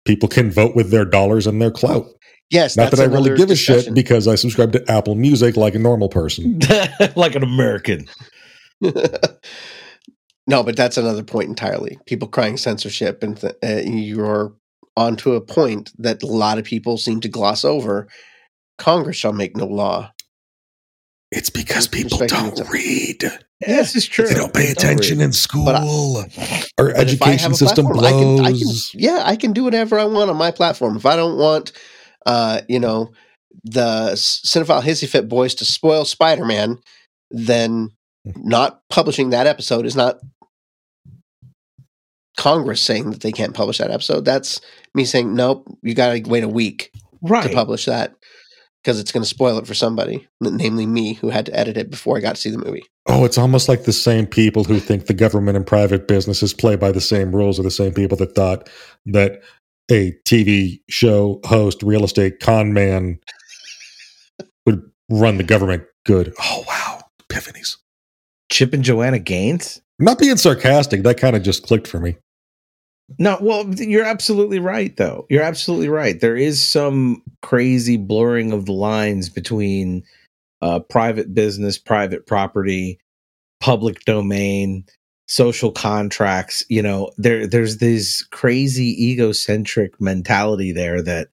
people can vote with their dollars and their clout. Yes, Not that's that I really give a shit because I subscribe to Apple Music like a normal person. like an American. no, but that's another point entirely. People crying censorship, and th- uh, you're onto a point that a lot of people seem to gloss over. Congress shall make no law. It's because people don't read. Yeah, this is true. They don't pay attention in school. But Our I education system platform, I can, I can, blows. yeah, I can do whatever I want on my platform. If I don't want, uh, you know, the Cinephile Hissy Fit boys to spoil Spider Man, then not publishing that episode is not Congress saying that they can't publish that episode. That's me saying, nope, you got to wait a week right. to publish that because it's going to spoil it for somebody, namely me, who had to edit it before I got to see the movie. Oh, it's almost like the same people who think the government and private businesses play by the same rules are the same people that thought that a TV show host, real estate con man would run the government good. Oh, wow. Epiphanies. Chip and Joanna Gaines. I'm not being sarcastic. That kind of just clicked for me. No, well, you're absolutely right, though. You're absolutely right. There is some crazy blurring of the lines between uh, private business, private property, public domain. social contracts you know there there's this crazy egocentric mentality there that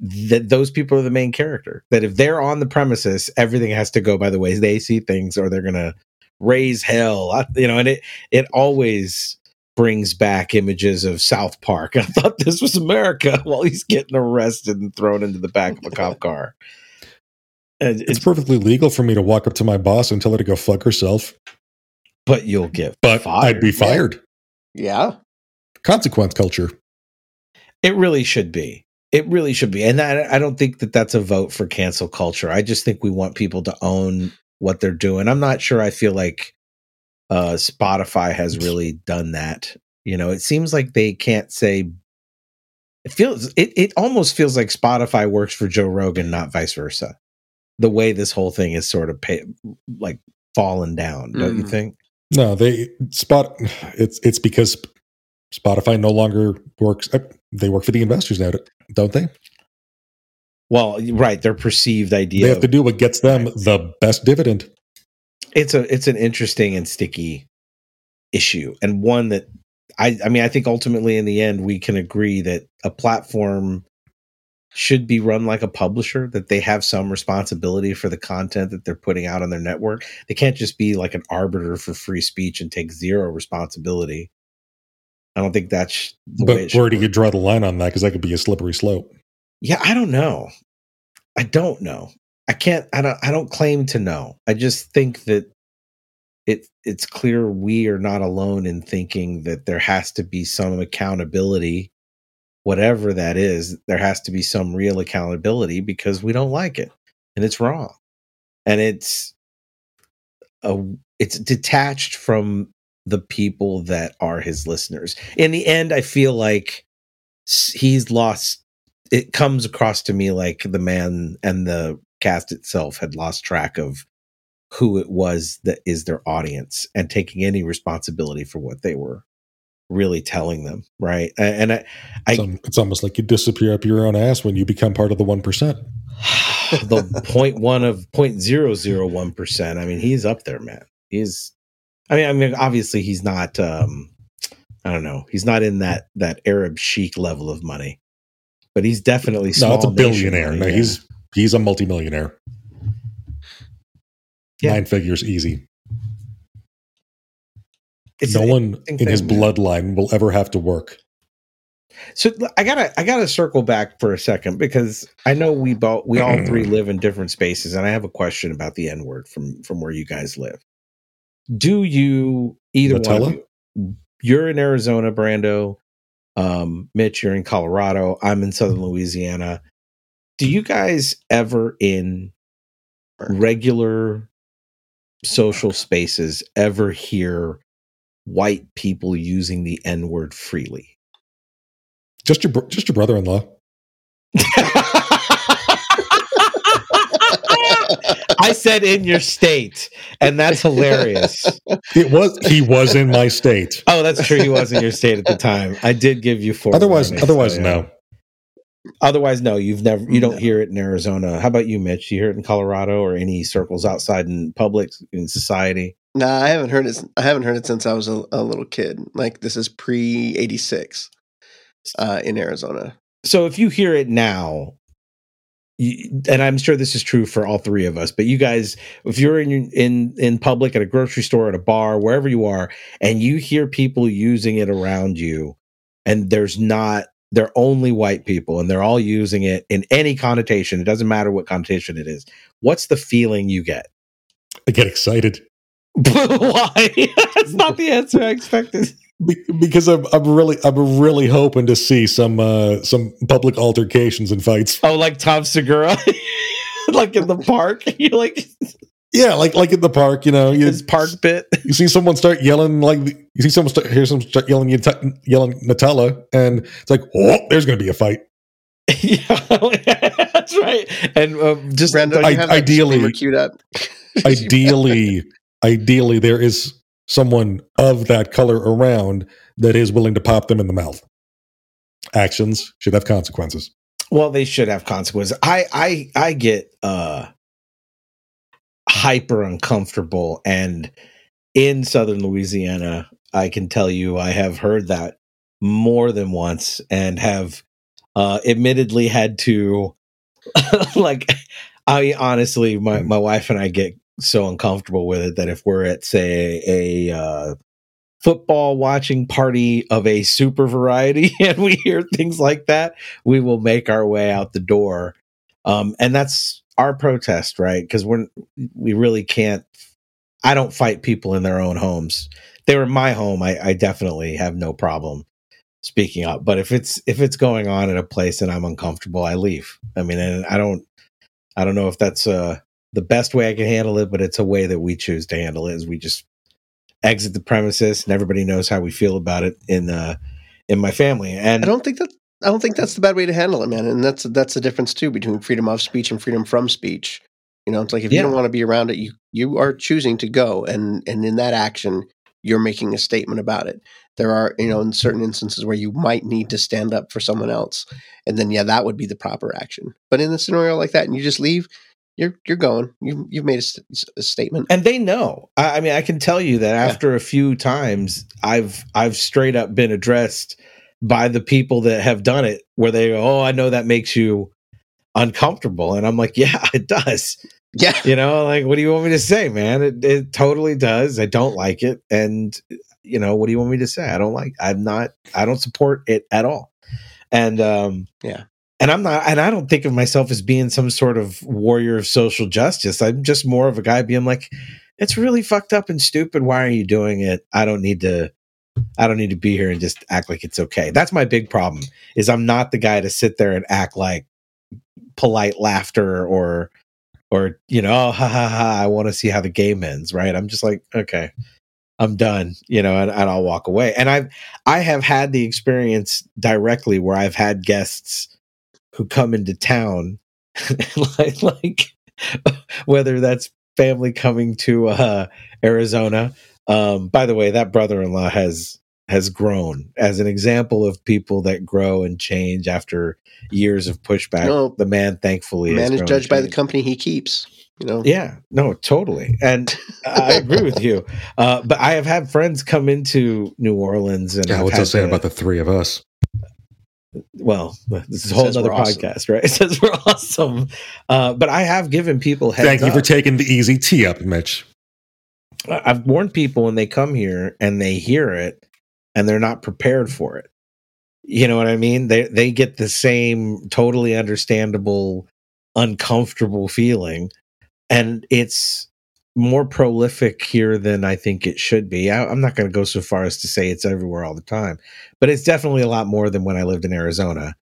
that those people are the main character that if they're on the premises everything has to go by the ways they see things or they're gonna raise hell you know and it it always brings back images of south park i thought this was america while he's getting arrested and thrown into the back of a cop car and It's it's, perfectly legal for me to walk up to my boss and tell her to go fuck herself, but you'll get but fired. I'd be fired. Yeah. Consequence culture. It really should be. It really should be. And I, I don't think that that's a vote for cancel culture. I just think we want people to own what they're doing. I'm not sure I feel like uh, Spotify has really done that. You know, it seems like they can't say. It feels. It it almost feels like Spotify works for Joe Rogan, not vice versa. The way this whole thing is sort of pay, like fallen down, don't you Mm. think? No, they spot. It's it's because Spotify no longer works. uh, They work for the investors now, don't they? Well, right. Their perceived idea. They have to do what gets them the best dividend. It's a it's an interesting and sticky issue and one that I I mean I think ultimately in the end we can agree that a platform should be run like a publisher that they have some responsibility for the content that they're putting out on their network. They can't just be like an arbiter for free speech and take zero responsibility. I don't think that's the But where do you draw the line on that? Because that could be a slippery slope. Yeah, I don't know. I don't know. I can't I don't I don't claim to know. I just think that it it's clear we are not alone in thinking that there has to be some accountability whatever that is, there has to be some real accountability because we don't like it and it's wrong. And it's a it's detached from the people that are his listeners. In the end, I feel like he's lost it comes across to me like the man and the cast itself had lost track of who it was that is their audience and taking any responsibility for what they were really telling them right and i I- It's, it's almost like you disappear up your own ass when you become part of the one percent. the point one of point zero zero one percent i mean he's up there man he's i mean i mean obviously he's not um i don't know he's not in that that arab sheikh level of money but he's definitely small No, it's a billionaire. No, yeah. he's he's a multimillionaire. Yeah. Nine figures easy. It's no one in his bloodline will ever have to work. So I gotta I gotta circle back for a second because I know we both we all three live in different spaces, and I have a question about the N word from from where you guys live. Do you either one Nutella? of you? You're in Arizona, Brando. Um, Mitch, you're in Colorado. I'm in Southern Louisiana. Do you guys ever in regular oh, social spaces ever hear white people using the N word freely? Just your br- just your brother-in-law. I said in your state, and that's hilarious. It was he was in my state. Oh, that's true. He was in your state at the time. I did give you four. Otherwise, warnings, otherwise so, yeah. no. Otherwise, no. You've never. You don't No. hear it in Arizona. How about you, Mitch? You hear it in Colorado or any circles outside in public in society? Nah, I haven't heard it. I haven't heard it since I was a, a little kid. Like this is pre eighty six, uh, in Arizona. So if you hear it now, you, and I'm sure this is true for all three of us, but you guys, if you're in in in public at a grocery store, at a bar, wherever you are, and you hear people using it around you, and there's not they're only white people and they're all using it in any connotation, it doesn't matter what connotation it is. What's the feeling you get? I get excited Why? That's not the answer I expected. Be- because I'm I'm really I'm really hoping to see some uh some public altercations and fights. Oh, like Tom Segura, like in the park. You're like Yeah, like like in the park, you know, you, his park bit. you see someone start yelling like you see someone start hear someone start yelling yelling Nutella, and it's like, oh, there's going to be a fight. yeah, that's right. And um, just Brando, I- have ideally- queued up. Ideally, ideally, there is someone of that color around that is willing to pop them in the mouth. Actions should have consequences. well, they should have consequences. I I I get uh hyper uncomfortable and in southern Louisiana, I can tell you I have heard that more than once and have uh admittedly had to like I honestly my my wife and I get so uncomfortable with it that if we're at say a uh football watching party of a super variety and we hear things like that, we will make our way out the door. Um and that's our protest, right? Because we're we really can't I don't fight people in their own homes. They were my home, I, I definitely have no problem speaking up. But if it's if it's going on in a place and I'm uncomfortable, I leave. I mean, and I don't I don't know if that's uh the best way I can handle it, but it's a way that we choose to handle it is we just exit the premises and everybody knows how we feel about it in uh in my family. And I don't think that I don't think that's the bad way to handle it, man. And that's that's the difference too between freedom of speech and freedom from speech. You know, it's like if Yeah. you don't want to be around it, you you are choosing to go, and and in that action, you're making a statement about it. There are, you know, in certain instances where you might need to stand up for someone else, and then yeah, that would be the proper action. But in a scenario like that, and you just leave, you're you're going. You you've made a, a statement. and they know. I, I mean, I can tell you that after a few times, I've I've straight up been addressed by the people that have done it, where they go, "Oh, I know that makes you uncomfortable," and I'm like, "Yeah, it does." Yeah, You know, like, what do you want me to say, man? It, it totally does. I don't like it, and you know, what do you want me to say? I don't like. I'm not. I don't support it at all. And um, Yeah. and I'm not. And I don't think of myself as being some sort of warrior of social justice. I'm just more of a guy being like, it's really fucked up and stupid. Why are you doing it? I don't need to. I don't need to be here and just act like it's okay. That's my big problem. Is I'm not the guy to sit there and act like polite laughter or or you know oh, ha ha ha i want to see how the game ends right i'm just like okay i'm done you know and, and i'll walk away and i've i have had the experience directly where i've had guests who come into town like, like whether that's family coming to uh arizona um by the way that brother-in-law has has grown as an example of people that grow and change after years of pushback No. the man thankfully has man is judged by the company he keeps. You know. Yeah, no, totally. And I agree with you. Uh, but I have had friends come into New Orleans and Yeah, I've what's had that saying to- about the three of us? well, this is a whole other we're awesome. podcast, right? It says we're awesome. Uh, but I have given people heads Thank you for taking the easy tea up, Mitch. I've warned people when they come here and they hear it and they're not prepared for it. You know what I mean? They they get the same totally understandable uncomfortable feeling and it's more prolific here than I think it should be. I, I'm not going to go so far as to say it's everywhere all the time, but it's definitely a lot more than when I lived in Arizona.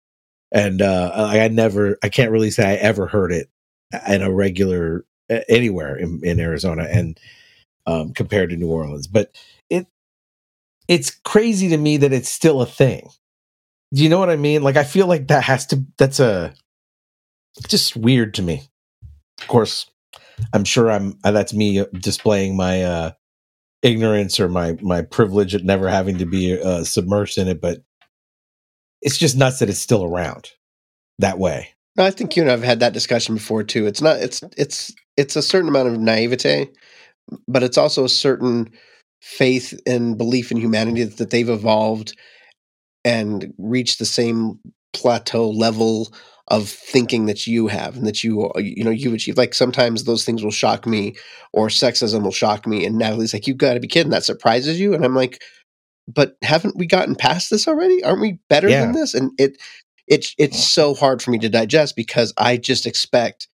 And uh, I, I never, I can't really say I ever heard it in a regular anywhere in, in Arizona, and um, compared to New Orleans. But it, it's crazy to me that it's still a thing. Do you know what I mean? Like I feel like that has to. That's a just weird to me. Of course, I'm sure I'm. uh, That's me displaying my uh, ignorance or my my privilege at never having to be uh, submersed in it. But it's just nuts that it's still around that way. I think you and I've had that discussion before too. It's not. It's it's it's a certain amount of naivete, but it's also a certain faith and belief in humanity that they've evolved and reached the same plateau level of thinking that you have and that you you know you achieve like sometimes those things will shock me or sexism will shock me and natalie's like you've got to be kidding that surprises you? And i'm like but haven't we gotten past this already? Aren't we better Yeah. than this? And it it's it's so hard for me to digest because i just expect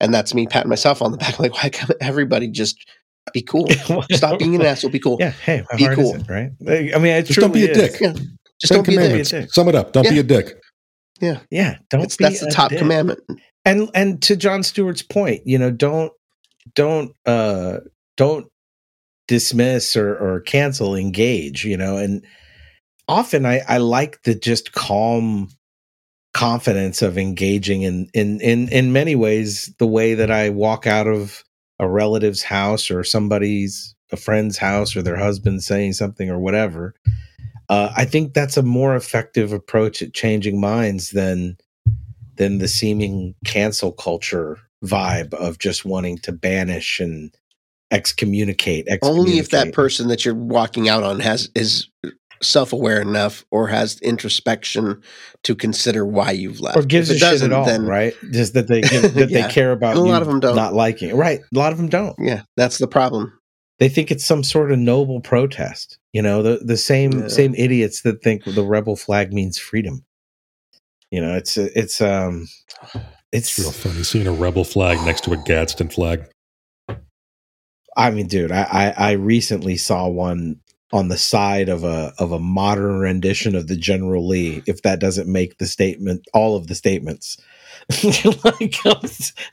and that's me patting myself on the back like why can't everybody just be cool stop being an asshole be cool Yeah. Hey, Be cool. it, right? I mean, it Just don't be a is. dick. yeah just don't be a dick. commandments. a dick. Sum it up. Don't be a dick. Yeah. Yeah. Don't It's- be that's the top dick. commandment and and to Jon Stewart's point, you know, don't don't uh don't dismiss or or cancel, engage, you know, and often I I like the just calm confidence of engaging in in in in many ways the way that I walk out of a relative's house or somebody's a friend's house or their husband saying something or whatever. Uh, I think that's a more effective approach at changing minds than than the seeming cancel culture vibe of just wanting to banish and excommunicate. Only if that person that you're walking out on has is self-aware enough or has introspection to consider why you've left. or gives if a shit at all, then right? Just that they give, that Yeah. they care about. And a lot you them don't. not liking it, right? A lot of them don't. yeah, that's the problem. They think it's some sort of noble protest. You know, the the same Yeah. same idiots that think the rebel flag means freedom. You know, it's it's um, It's it's. real funny seeing a rebel flag next to a Gadsden flag. I mean, dude, I, I I recently saw one on the side of a of a modern rendition of the General Lee. If that doesn't make the statement, all of the statements, like,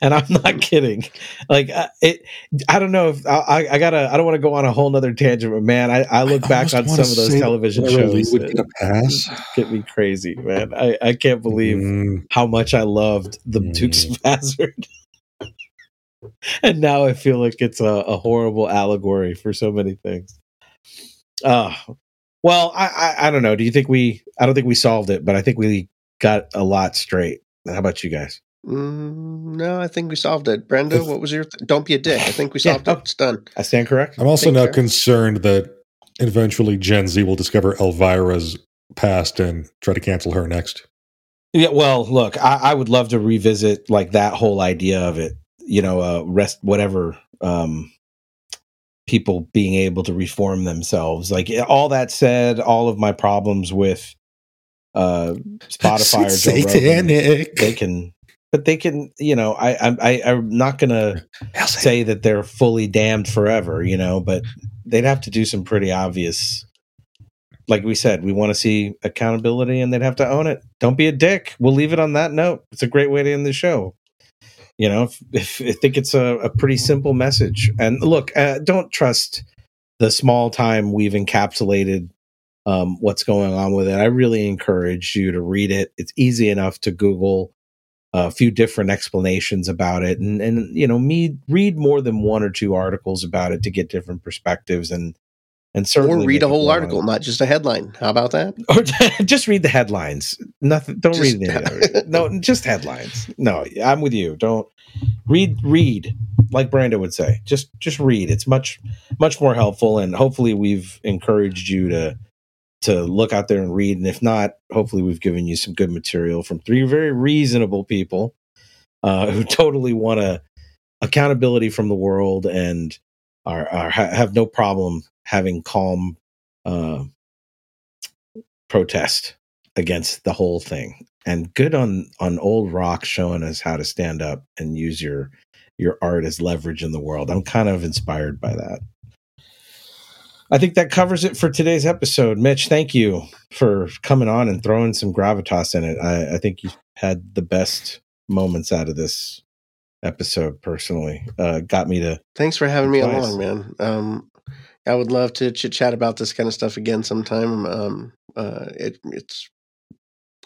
and I'm not kidding. Like uh, it, I don't know if I, I- I gotta. I don't want to go on a whole nother tangent, but man, I, I look I back on some of those television shows. would get a pass. get me crazy, man. I, I can't believe Mm, how much I loved the Mm. Dukes of Hazzard. and now I feel like it's a, a horrible allegory for so many things. Uh well, I, I I don't know. Do you think we I don't think we solved it, but I think we got a lot straight. How about you guys? Mm, no, I think we solved it. Brenda, what was your? Th- Don't be a dick. I think we Yeah, solved oh. it. It's done. I stand correct? I'm also think now so. concerned that eventually Gen Z will discover Elvira's past and try to cancel her next. Yeah, well, look, I, I would love to revisit like that whole idea of it. You know, uh, rest whatever um, people being able to reform themselves. Like all that said, all of my problems with uh, Spotify or Joe Rogan, they can, but they can. You know, I, I, I I'm not gonna say that they're fully damned forever. You know, but they'd have to do some pretty obvious. Like we said, we want to see accountability, and they'd have to own it. Don't be a dick. We'll leave it on that note. It's a great way to end the show. You know, if, if, I think it's a, a pretty simple message. And look, uh, don't trust the small time we've encapsulated um, what's going on with it. I really encourage you to read it. It's easy enough to Google a few different explanations about it, and and you know, me read more than one or two articles about it to get different perspectives and and certainly Or read a whole article, not just a headline. How about that? or just read the headlines. Nothing. Don't Just- read others. No, just headlines. No, I'm with you. Don't read. Read like Brando would say. Just just read. It's much much more helpful, and hopefully we've encouraged you to to look out there and read. And if not, hopefully we've given you some good material from three very reasonable people uh, who totally want to accountability from the world and are, are have no problem having calm uh, protest against the whole thing. And good on on old rock showing us how to stand up and use your your art as leverage in the world. I'm kind of inspired by that. I think that covers it for today's episode. Mitch, thank you for coming on and throwing some gravitas in it. I, I think you had the best moments out of this episode personally. Uh, got me to Thanks for having me along, man. Um, I would love to chit chat about this kind of stuff again sometime. Um, uh, it, it's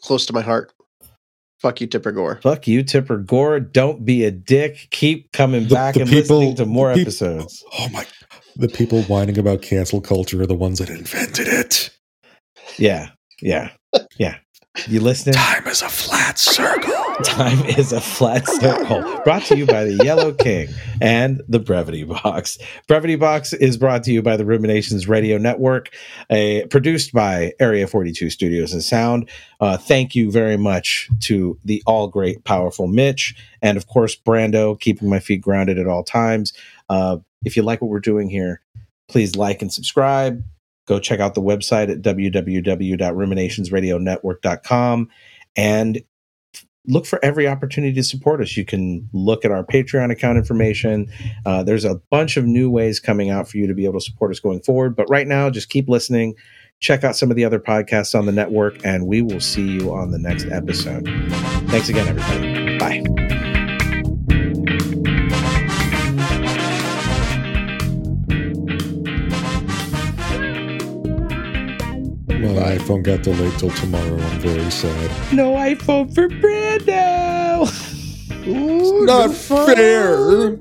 close to my heart. Fuck you, Tipper Gore. fuck you, Tipper Gore. Don't be a dick. Keep coming The- back the and people- listening to more the peop- episodes. Oh my! The people whining about cancel culture are the ones that invented it. Yeah, yeah, yeah. You listening? Time is a flat circle. Time is a flat circle. Brought to you by the Yellow King and the Brevity Box. Brevity Box is brought to you by the Ruminations Radio Network, a, produced by Area 42 Studios and Sound. Uh, thank you very much to the all great, powerful Mitch, and of course, Brando, keeping my feet grounded at all times. Uh, if you like what we're doing here, please like and subscribe. Go check out the website at www.ruminationsradionetwork.com and look for every opportunity to support us. You can look at our Patreon account information. Uh, there's a bunch of new ways coming out for you to be able to support us going forward. But right now, just keep listening. Check out some of the other podcasts on the network, and we will see you on the next episode. Thanks again, everybody. Bye. My iPhone got delayed till tomorrow. I'm very sad. No iPhone for Brando. Ooh, Not no fun. fair.